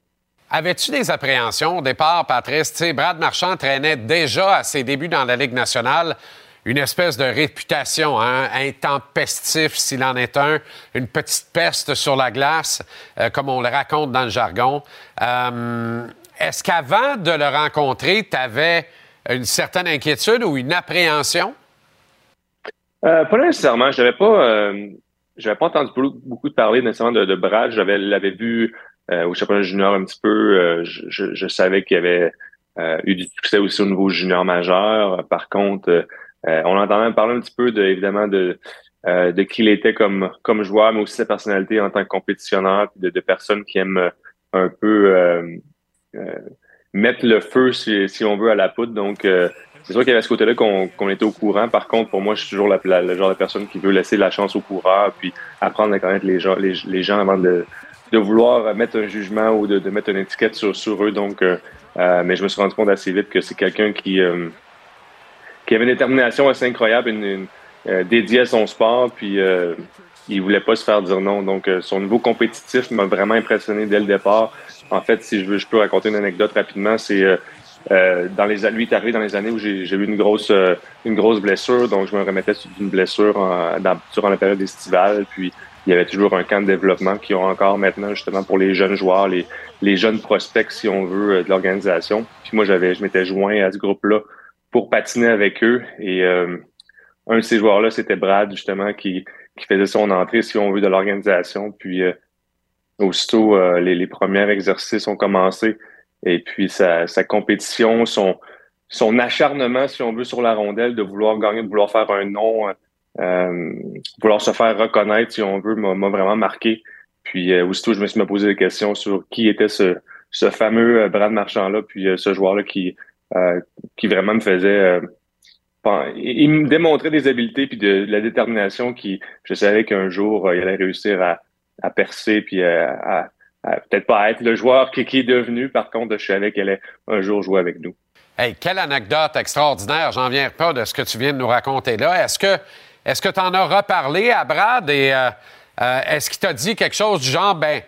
Avais-tu des appréhensions au départ, Patrice? Tu sais, Brad Marchand traînait déjà à ses débuts dans la Ligue nationale une espèce de réputation, hein, intempestif s'il en est un, une petite peste sur la glace, euh, comme on le raconte dans le jargon. Euh, est-ce qu'avant de le rencontrer, tu avais une certaine inquiétude ou une appréhension? Euh, pas nécessairement. Je n'avais pas, pas entendu beaucoup de parler nécessairement de, Brad. J'avais l'avais vu au championnat junior un petit peu. Je, je, savais qu'il y avait eu du succès aussi au niveau junior majeur. Par contre, euh, on entendait parler un petit peu, de, évidemment, de, euh, de qui il était comme, comme joueur, mais aussi sa personnalité en tant que compétitionneur, de, de personnes qui aiment euh, un peu mettre le feu, si, si, on veut, à la poudre. Donc, c'est sûr qu'il y avait ce côté-là qu'on était au courant. Par contre, pour moi, je suis toujours la, le genre de personne qui veut laisser la chance au coureur, puis apprendre à connaître les gens, les, les gens avant de, de vouloir mettre un jugement ou de, de mettre une étiquette sur, sur eux. Donc, mais je me suis rendu compte assez vite que c'est quelqu'un qui qui avait une détermination assez incroyable, une, euh, dédiée à son sport, puis euh, il voulait pas se faire dire non. Donc, euh, son niveau compétitif m'a vraiment impressionné dès le départ. En fait, si je veux, je peux raconter une anecdote rapidement. C'est euh, dans les lui est arrivé dans les années où j'ai eu une grosse une grosse blessure, donc je me remettais d'une blessure dans, durant la période estivale. Puis il y avait toujours un camp de développement qui ont encore maintenant justement pour les jeunes joueurs, les, les jeunes prospects si on veut de l'organisation. Puis moi j'avais je m'étais joint à ce groupe-là pour patiner avec eux. Et euh, un de ces joueurs-là, c'était Brad, justement, qui, qui faisait son entrée, si on veut, de l'organisation. Puis euh, aussitôt, euh, les, premiers exercices ont commencé. Et puis sa, sa compétition, son, son acharnement, si on veut, sur la rondelle, de vouloir gagner, de vouloir faire un nom, vouloir se faire reconnaître, si on veut, m'a vraiment marqué. Puis aussitôt, je me suis posé des questions sur qui était ce, ce fameux Brad Marchand-là, puis ce joueur-là qui, qui vraiment me faisait... il me démontrait des habiletés puis de, la détermination qui, je savais qu'un jour, il allait réussir à, percer puis à, peut-être pas être le joueur qui, est devenu. Par contre, je savais qu'elle allait un jour jouer avec nous. Hey, quelle anecdote extraordinaire. J'en viens pas de ce que tu viens de nous raconter là. Est-ce que est-ce que tu en as reparlé à Brad et euh, euh, est-ce qu'il t'a dit quelque chose du genre, ben,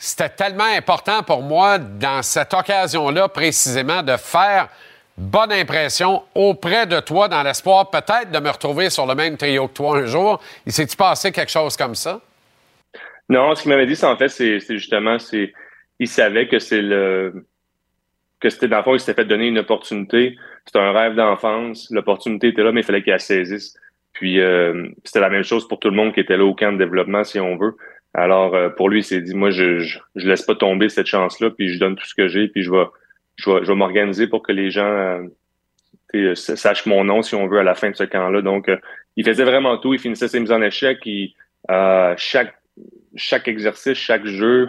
c'était tellement important pour moi dans cette occasion-là précisément de faire bonne impression auprès de toi dans l'espoir peut-être de me retrouver sur le même trio que toi un jour. Il s'est-tu passé quelque chose comme ça? Non, ce qu'il m'avait dit, c'est en fait, c'est justement, c'est il savait que c'est le que c'était dans le fond, il s'était fait donner une opportunité. C'était un rêve d'enfance. L'opportunité était là, mais il fallait qu'il la saisisse. Puis euh, c'était la même chose pour tout le monde qui était là au camp de développement, si on veut. Alors euh, pour lui, il s'est dit, moi, je, je, laisse pas tomber cette chance-là, puis je donne tout ce que j'ai, puis je vais, je vais, je vais m'organiser pour que les gens euh, sachent mon nom, si on veut, à la fin de ce camp-là. Donc, il faisait vraiment tout. Il finissait ses mises en échec. Il, chaque chaque exercice, chaque jeu,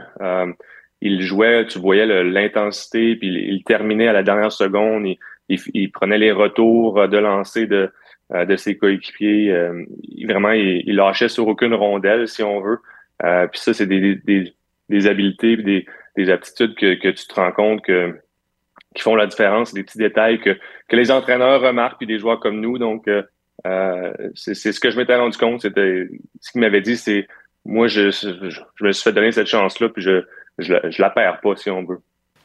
il jouait, tu voyais l'intensité, puis il, terminait à la dernière seconde, il, prenait les retours de lancer de, euh, de ses coéquipiers. Euh, vraiment, il, lâchait sur aucune rondelle, si on veut. Euh, puis ça, c'est des, des, des habiletés, des, des aptitudes que, que tu te rends compte que qui font la différence, des petits détails que, que les entraîneurs remarquent, puis des joueurs comme nous. Donc, euh, c'est ce que je m'étais rendu compte. C'était ce qu'il m'avait dit, c'est moi, je, je, me suis fait donner cette chance-là, puis je, je, je la perds pas, si on veut.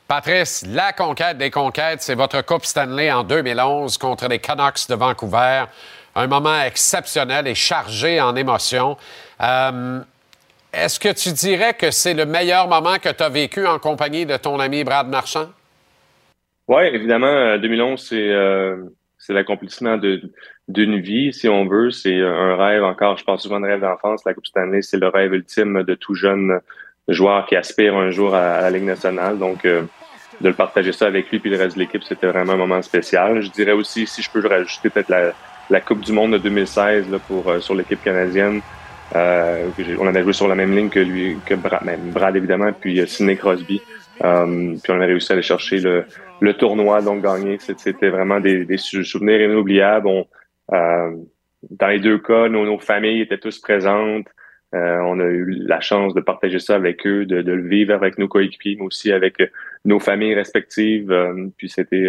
Patrice, la conquête des conquêtes, c'est votre Coupe Stanley en 2011 contre les Canucks de Vancouver. Un moment exceptionnel et chargé en émotions. Euh, est-ce que tu dirais que c'est le meilleur moment que tu as vécu en compagnie de ton ami Brad Marchand? Oui, évidemment, 2011, euh, c'est l'accomplissement d'une vie, si on veut. C'est un rêve encore, je pense souvent de rêve d'enfance. La Coupe Stanley, c'est le rêve ultime de tout jeune joueur qui aspire un jour à, la Ligue nationale. Donc, euh, de le partager ça avec lui puis le reste de l'équipe, c'était vraiment un moment spécial. Je dirais aussi, si je peux rajouter peut-être la, Coupe du Monde de 2016 là, pour euh, sur l'équipe canadienne. Euh, on avait joué sur la même ligne que lui, que Brad, même Brad évidemment, puis euh, Sidney Crosby. puis on avait réussi à aller chercher le, le tournoi, donc gagner. C'était vraiment des, des, souvenirs inoubliables. On, dans les deux cas, nos, nos familles étaient tous présentes. Euh, on a eu la chance de partager ça avec eux, de, le vivre avec nos coéquipiers, mais aussi avec euh, nos familles respectives. Euh, puis c'était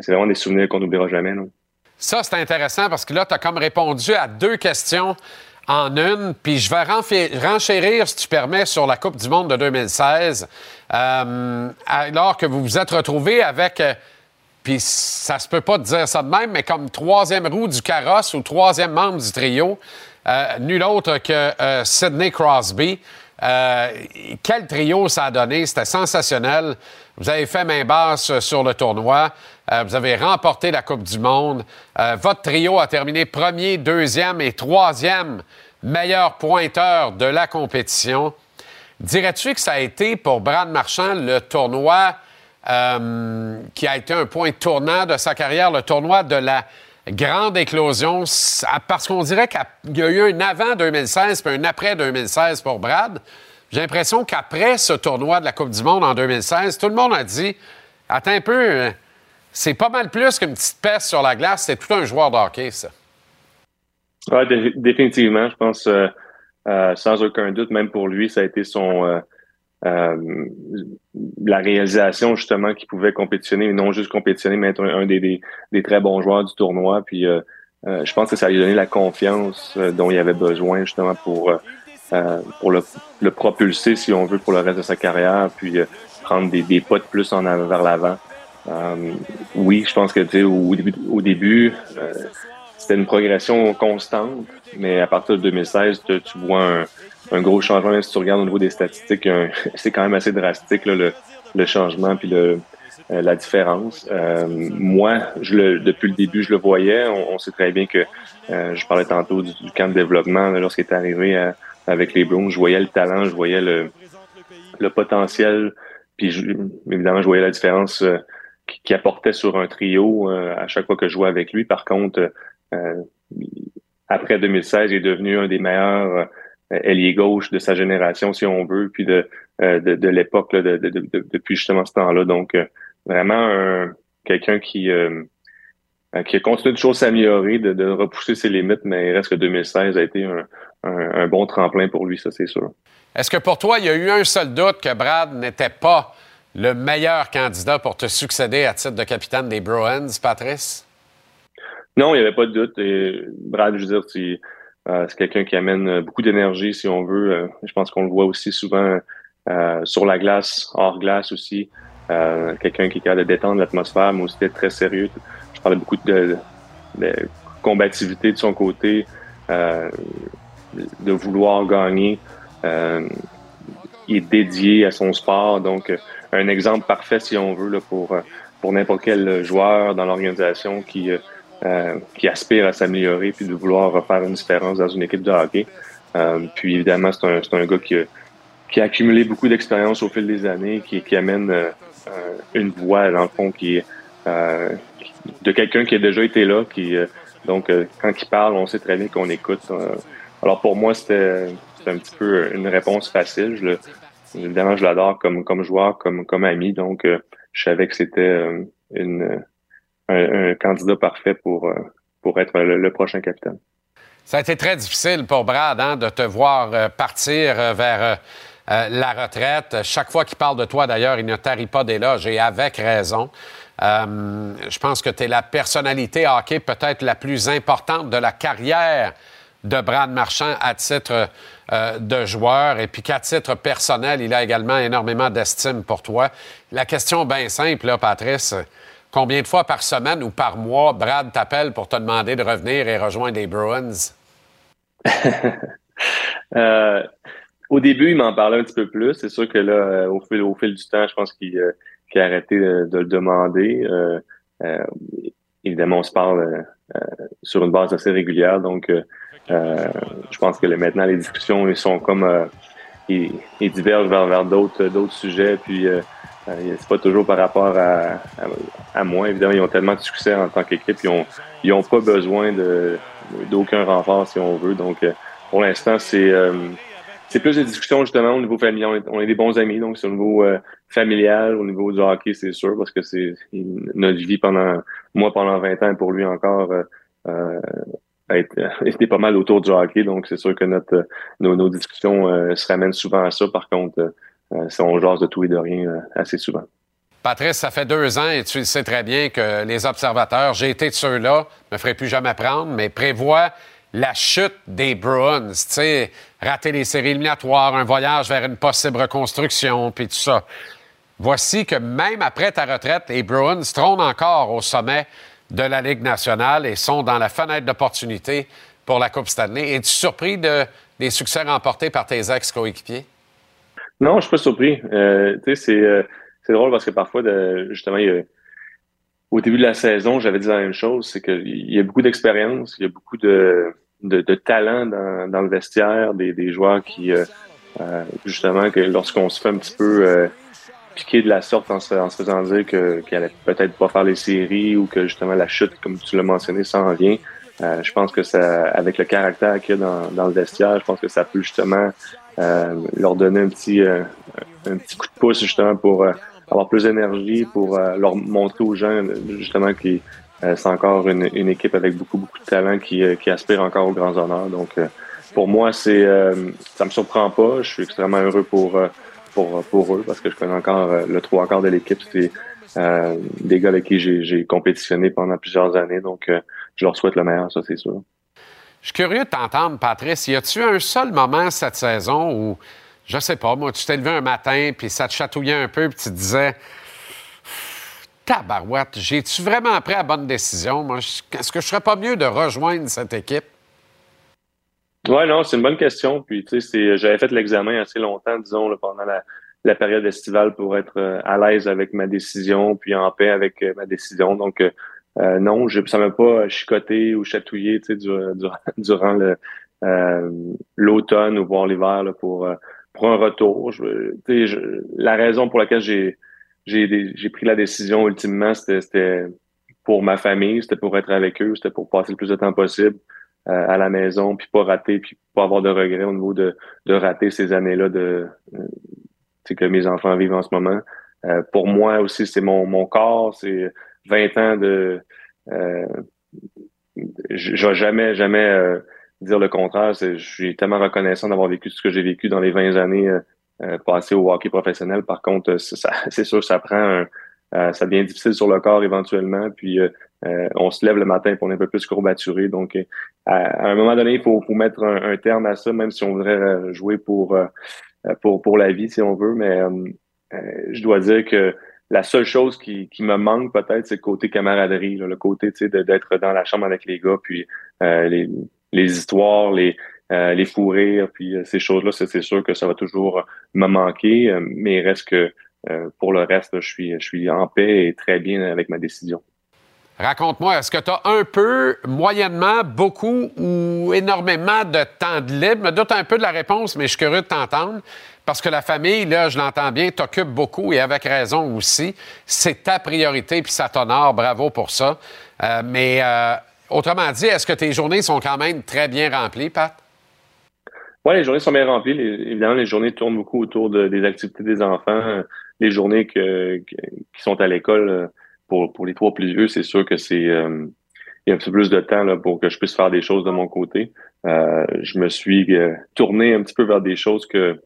c'est vraiment des souvenirs qu'on n'oubliera jamais. Ça, c'est intéressant parce que là, tu as comme répondu à deux questions en une. Puis je vais renchérir, si tu permets, sur la Coupe du Monde de 2016. alors que vous vous êtes retrouvé avec puis ça se peut pas dire ça de même, mais comme troisième roue du carrosse ou troisième membre du trio, euh, nul autre que euh, Sidney Crosby. Euh, quel trio ça a donné? C'était sensationnel. Vous avez fait main basse sur le tournoi. vous avez remporté la Coupe du Monde. votre trio a terminé premier, deuxième et troisième meilleur pointeur de la compétition. Dirais-tu que ça a été pour Brad Marchand le tournoi qui a été un point tournant de sa carrière, le tournoi de la grande éclosion? Parce qu'on dirait qu'il y a eu un avant 2016 puis un après 2016 pour Brad. J'ai l'impression qu'après ce tournoi de la Coupe du Monde en 2016, tout le monde a dit Attends un peu, euh, c'est pas mal plus qu'une petite peste sur la glace, c'est tout un joueur de hockey, ça. Oui, définitivement. Je pense, euh, euh, sans aucun doute, même pour lui, ça a été son, euh, la réalisation justement qu'il pouvait compétitionner, non juste compétitionner, mais être un, des, des, très bons joueurs du tournoi. Puis je pense que ça lui a donné la confiance dont il avait besoin justement pour pour le, propulser, si on veut, pour le reste de sa carrière, puis prendre des, pas de plus en avant, vers l'avant. oui, je pense que tu sais, au début, au début c'était une progression constante, mais à partir de 2016, tu, vois un, gros changement, même si tu regardes au niveau des statistiques, c'est quand même assez drastique le, changement puis euh, la différence. Euh, moi, depuis le début, je le voyais. On, sait très bien que euh, je parlais tantôt du, camp de développement lorsqu'il est arrivé avec les Browns. Je voyais le talent, je voyais le, le potentiel, puis évidemment, je voyais la différence qui, apportait sur un trio à chaque fois que je jouais avec lui. Par contre, après 2016, il est devenu un des meilleurs ailier gauche de sa génération, si on veut, puis de, de, l'époque, de, depuis justement ce temps-là. Donc, vraiment quelqu'un qui, qui a continué de choses s'améliorer, de, de, repousser ses limites, mais il reste que 2016 a été un, un, bon tremplin pour lui, ça c'est sûr. Est-ce que pour toi, il y a eu un seul doute que Brad n'était pas le meilleur candidat pour te succéder à titre de capitaine des Bruins, Patrice? Non, il n'y avait pas de doute. Et Brad, je veux dire, euh, c'est quelqu'un qui amène beaucoup d'énergie, si on veut. Euh, je pense qu'on le voit aussi souvent euh, sur la glace, hors glace aussi. quelqu'un qui est capable de détendre l'atmosphère, mais aussi d'être très sérieux. Parlais beaucoup de, combativité de son côté de vouloir gagner. Euh, il est dédié à son sport, donc euh, un exemple parfait, si on veut, là, pour, euh, pour n'importe quel joueur dans l'organisation qui, euh, qui aspire à s'améliorer puis de vouloir faire une différence dans une équipe de hockey. puis évidemment, c'est un, un gars qui, qui a accumulé beaucoup d'expérience au fil des années, qui, qui amène une voix, dans le fond, qui est de quelqu'un qui a déjà été là, qui donc quand il parle, on sait très bien qu'on écoute. Alors pour moi, c'était un petit peu une réponse facile. Je le, évidemment, je l'adore comme, comme joueur, comme, comme ami. Donc, euh, je savais que c'était euh, une, un, candidat parfait pour, euh, pour être le, prochain capitaine. Ça a été très difficile pour Brad hein, de te voir partir vers la retraite. Chaque fois qu'il parle de toi, d'ailleurs, il ne tarit pas d'éloges et avec raison. Je pense que tu es la personnalité hockey peut-être la plus importante de la carrière de Brad Marchand à titre euh, de joueur et puis qu'à titre personnel, il a également énormément d'estime pour toi. La question bien simple, là, Patrice, combien de fois par semaine ou par mois Brad t'appelle pour te demander de revenir et rejoindre les Bruins? Euh, au début, il m'en parlait un petit peu plus. C'est sûr que là, euh, au fil du temps, je pense qu'il a arrêté de, le demander. évidemment, on se parle sur une base assez régulière, donc euh, je pense que maintenant, les discussions ils sont comme euh, ils, divergent vers, vers d'autres d'autres sujets. Puis euh, c'est pas toujours par rapport à, à, moi. Évidemment, ils ont tellement de succès en tant qu'équipe. Ils ont ils ont pas besoin de d'aucun renfort si on veut. Donc pour l'instant, c'est c'est plus des discussions justement au niveau familial. On est, des bons amis, donc c'est au niveau familial, au niveau du hockey, c'est sûr, parce que c'est notre vie pendant moi pendant 20 ans pour lui encore euh, été pas mal autour du hockey, donc c'est sûr que notre nos, discussions euh, se ramènent souvent à ça. Par contre, euh, euh, on jase de tout et de rien assez souvent. Patrice, ça fait deux ans et tu sais très bien que les observateurs, j'ai été de ceux-là, me ferai plus jamais prendre, mais prévoient la chute des Bruins. Tu sais, rater les séries éliminatoires, un voyage vers une possible reconstruction, puis tout ça. Voici que même après ta retraite, les Bruins trônent encore au sommet de la Ligue nationale et sont dans la fenêtre d'opportunité pour la Coupe Stanley. Es-tu surpris de, des succès remportés par tes ex-coéquipiers? Non, je suis pas surpris. Euh, euh, c'est, drôle parce que parfois, justement, au début de la saison, j'avais dit la même chose, c'est qu'il y a beaucoup d'expérience, il y a beaucoup de, de, talent dans, le vestiaire, des, joueurs qui, euh, justement, que lorsqu'on se fait un petit peu piqué de la sorte en se, faisant dire que qu'elle allait peut-être pas faire les séries ou que justement la chute, comme tu l'as mentionné, s'en vient. Euh, je pense que ça, avec le caractère qu'il y a dans, dans, le vestiaire, je pense que ça peut justement euh, leur donner un petit euh, un petit coup de pouce justement pour avoir plus d'énergie, pour leur montrer aux gens justement que c'est encore une, équipe avec beaucoup beaucoup de talent qui, qui aspire encore aux grands honneurs. Donc pour moi, c'est ça me surprend pas. Je suis extrêmement heureux pour pour, pour eux parce que je connais encore euh, le trois quarts de l'équipe. C'est euh, des gars avec qui j'ai compétitionné pendant plusieurs années. Donc, euh, je leur souhaite le meilleur, ça, c'est sûr. Je suis curieux de t'entendre, Patrice. Y a-tu un seul moment cette saison où, je sais pas, moi, tu t'es levé un matin, puis ça te chatouillait un peu, puis tu te disais, tabarouette, j'ai-tu vraiment pris la bonne décision? Est-ce que je serais pas mieux de rejoindre cette équipe? Ouais, non, c'est une bonne question. Puis, tu sais, j'avais fait l'examen assez longtemps, disons, pendant la, période estivale pour être euh, à l'aise avec ma décision, puis en paix avec euh, ma décision. Donc, euh, non, je, ça m'a pas chicoté ou chatouillé, durant, l'automne ou voire l'hiver pour un retour. La raison pour laquelle j'ai j'ai pris la décision ultimement, c'était pour ma famille, c'était pour être avec eux, c'était pour passer le plus de temps possible euh, à la maison, puis pas rater, puis pas avoir de regrets au niveau de, de rater ces années-là de euh, que mes enfants vivent en ce moment. Euh, pour moi aussi, c'est mon, mon corps, c'est 20 ans de euh, je vais jamais, jamais dire le contraire. Je suis tellement reconnaissant d'avoir vécu ce que j'ai vécu dans les 20 années euh, passées au hockey professionnel. Par contre, c'est sûr ça prend un, euh, ça devient difficile sur le corps éventuellement. Puis euh, on se lève le matin pour on est un peu plus courbaturé. Donc, à, un moment donné, il faut, faut mettre un, terme à ça, même si on voudrait jouer pour pour pour la vie, si on veut. Mais je dois dire que la seule chose qui, qui me manque peut-être, c'est le côté camaraderie, le côté d'être dans la chambre avec les gars, puis les, les histoires, les, euh, les fous rires, puis euh, ces choses-là, c'est sûr que ça va toujours me manquer, euh, mais il reste que pour le reste, je suis, je suis en paix et très bien avec ma décision. Raconte-moi, est-ce que tu as un peu, moyennement, beaucoup ou énormément de temps de libre? Je me doute un peu de la réponse, mais je suis curieux de t'entendre. Parce que la famille, là, je l'entends bien, t'occupe beaucoup et avec raison aussi. C'est ta priorité puis ça t'honore. Bravo pour ça. mais autrement dit, est-ce que tes journées sont quand même très bien remplies, Pat? Oui, les journées sont bien remplies. évidemment, les journées tournent beaucoup autour des activités des enfants. Les journées que, qui sont à l'école, euh, pour, pour les trois plus vieux, c'est sûr que c'est euh, il y a un petit peu plus de temps là, pour que je puisse faire des choses de mon côté. Euh, je me suis tourné un petit peu vers des choses que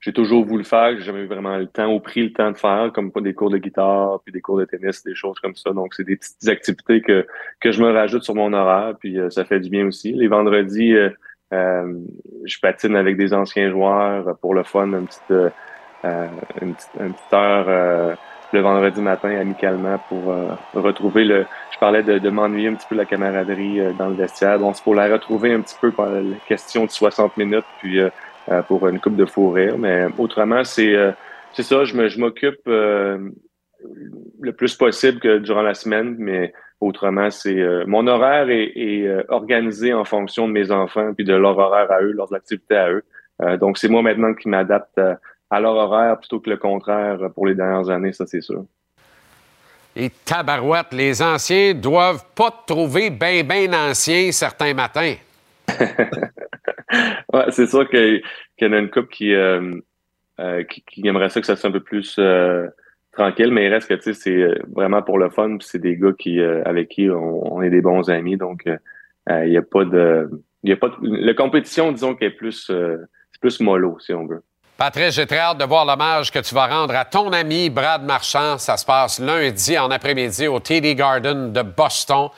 j'ai toujours voulu faire, que j'ai jamais eu vraiment le temps ou pris le temps de faire, comme des cours de guitare, puis des cours de tennis, des choses comme ça. Donc, c'est des petites activités que, que je me rajoute sur mon horaire, puis ça fait du bien aussi. Les vendredis, euh, je patine avec des anciens joueurs pour le fun, une petite, euh, une petite, une petite heure euh, le vendredi matin amicalement pour retrouver le. Je parlais de, de m'ennuyer un petit peu la camaraderie dans le vestiaire. Donc, c'est pour la retrouver un petit peu par la question de 60 minutes, puis pour une coupe de fou rire. Mais autrement, c'est c'est ça, je m'occupe le plus possible que durant la semaine, mais Autrement, c'est euh, mon horaire est, euh, organisé en fonction de mes enfants puis de leur horaire à eux, leurs activités à eux. Euh, donc, c'est moi maintenant qui m'adapte à leur horaire plutôt que le contraire pour les dernières années, ça c'est sûr. Et tabarouette, les anciens doivent pas te trouver bien, bien ancien certains matins. ouais, c'est sûr qu'il y en a une couple qui, qui, qui, aimerait ça que ça soit un peu plus tranquille, mais il reste que tu sais, c'est euh, vraiment pour le fun. C'est des gars qui euh, avec qui on, est des bons amis, donc euh, il n'y a pas de, y a pas de, la compétition, disons, qui est plus, c'est plus mollo si on veut. Patrice, j'ai très hâte de voir l'hommage que tu vas rendre à ton ami Brad Marchand. Ça se passe lundi en après-midi au TD Garden de Boston.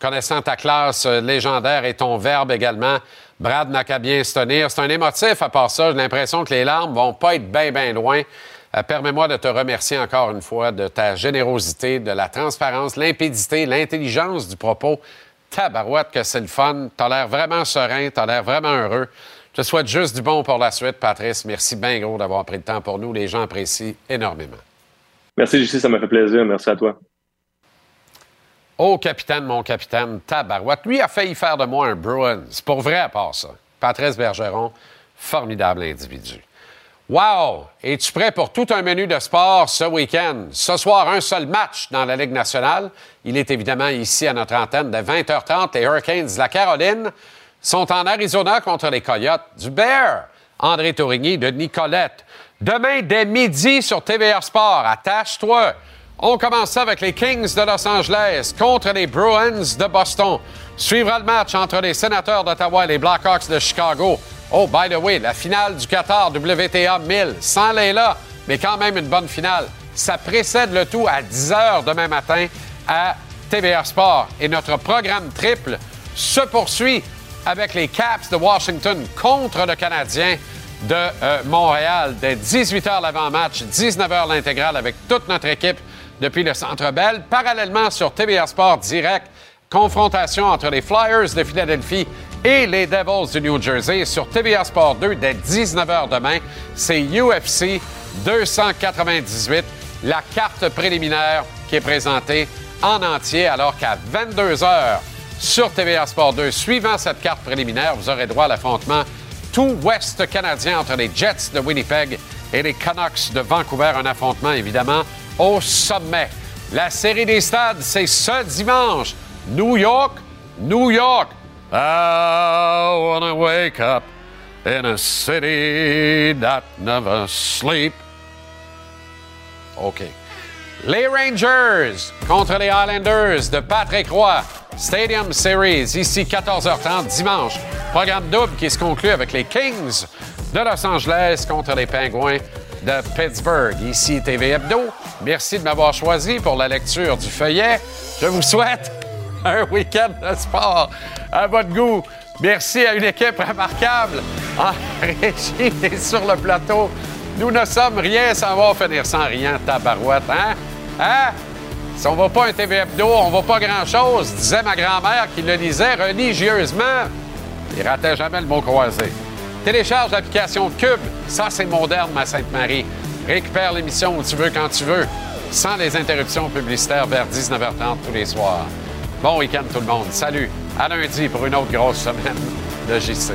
Connaissant ta classe légendaire et ton verbe également, Brad n'a qu'à bien se tenir. C'est un émotif à part ça. J'ai l'impression que les larmes vont pas être bien, bien loin. Euh, permets-moi de te remercier encore une fois de ta générosité, de la transparence, l'impédité, l'intelligence du propos. Tabarouette que c'est le fun. T'as l'air vraiment serein, t'as l'air vraiment heureux. Je te souhaite juste du bon pour la suite, Patrice. Merci bien gros d'avoir pris le temps pour nous. Les gens apprécient énormément. Merci, Jussi, ça m'a fait plaisir. Merci à toi. Oh, capitaine, mon capitaine, tabarouette. Lui a failli faire de moi un Bruins. C'est pour vrai à part ça. Patrice Bergeron, formidable individu. Wow! Es-tu prêt pour tout un menu de sport ce week-end? Ce soir, un seul match dans la Ligue nationale. Il est évidemment ici à notre antenne de 20h30. Les Hurricanes de la Caroline sont en Arizona contre les Coyotes du Bear. André Tourigny de Nicolette. Demain, dès midi sur TVR Sport, attache-toi. On commence avec les Kings de Los Angeles contre les Bruins de Boston. Suivra le match entre les Sénateurs d'Ottawa et les Blackhawks de Chicago. Oh, by the way, la finale du Qatar WTA 1000, sans Leila, mais quand même une bonne finale. Ça précède le tout à 10 h demain matin à TVA Sport. Et notre programme triple se poursuit avec les Caps de Washington contre le Canadien de euh, Montréal dès 18h l'avant-match, 19h l'intégrale avec toute notre équipe depuis le Centre Bell. Parallèlement sur TVA Sport direct, confrontation entre les Flyers de Philadelphie et les Devils du New Jersey sur TVA Sport 2 dès 19h demain. C'est UFC 298, la carte préliminaire qui est présentée en entier, alors qu'à 22h sur TVA Sport 2, suivant cette carte préliminaire, vous aurez droit à l'affrontement tout ouest canadien entre les Jets de Winnipeg et les Canucks de Vancouver. Un affrontement, évidemment, au sommet. La série des stades, c'est ce dimanche. New York, New York. I wanna wake up in a city that never sleep. OK. Les Rangers contre les Highlanders de Patrick Roy. Stadium Series, ici 14h30 dimanche. Programme double qui se conclut avec les Kings de Los Angeles contre les Penguins de Pittsburgh. Ici TV Hebdo. Merci de m'avoir choisi pour la lecture du feuillet. Je vous souhaite un week-end de sport à votre goût. Merci à une équipe remarquable en régie et sur le plateau. Nous ne sommes rien sans voir finir sans rien, tabarouette, hein? Hein? Si on va pas un TV Hebdo, on va pas grand-chose, disait ma grand-mère qui le lisait religieusement. Il ratait jamais le mot croisé. Télécharge l'application Cube. Ça, c'est moderne, ma Sainte-Marie. Récupère l'émission où tu veux, quand tu veux, sans les interruptions publicitaires vers 19h30 tous les soirs. Bon week-end, tout le monde. Salut. À lundi pour une autre grosse semaine de JC.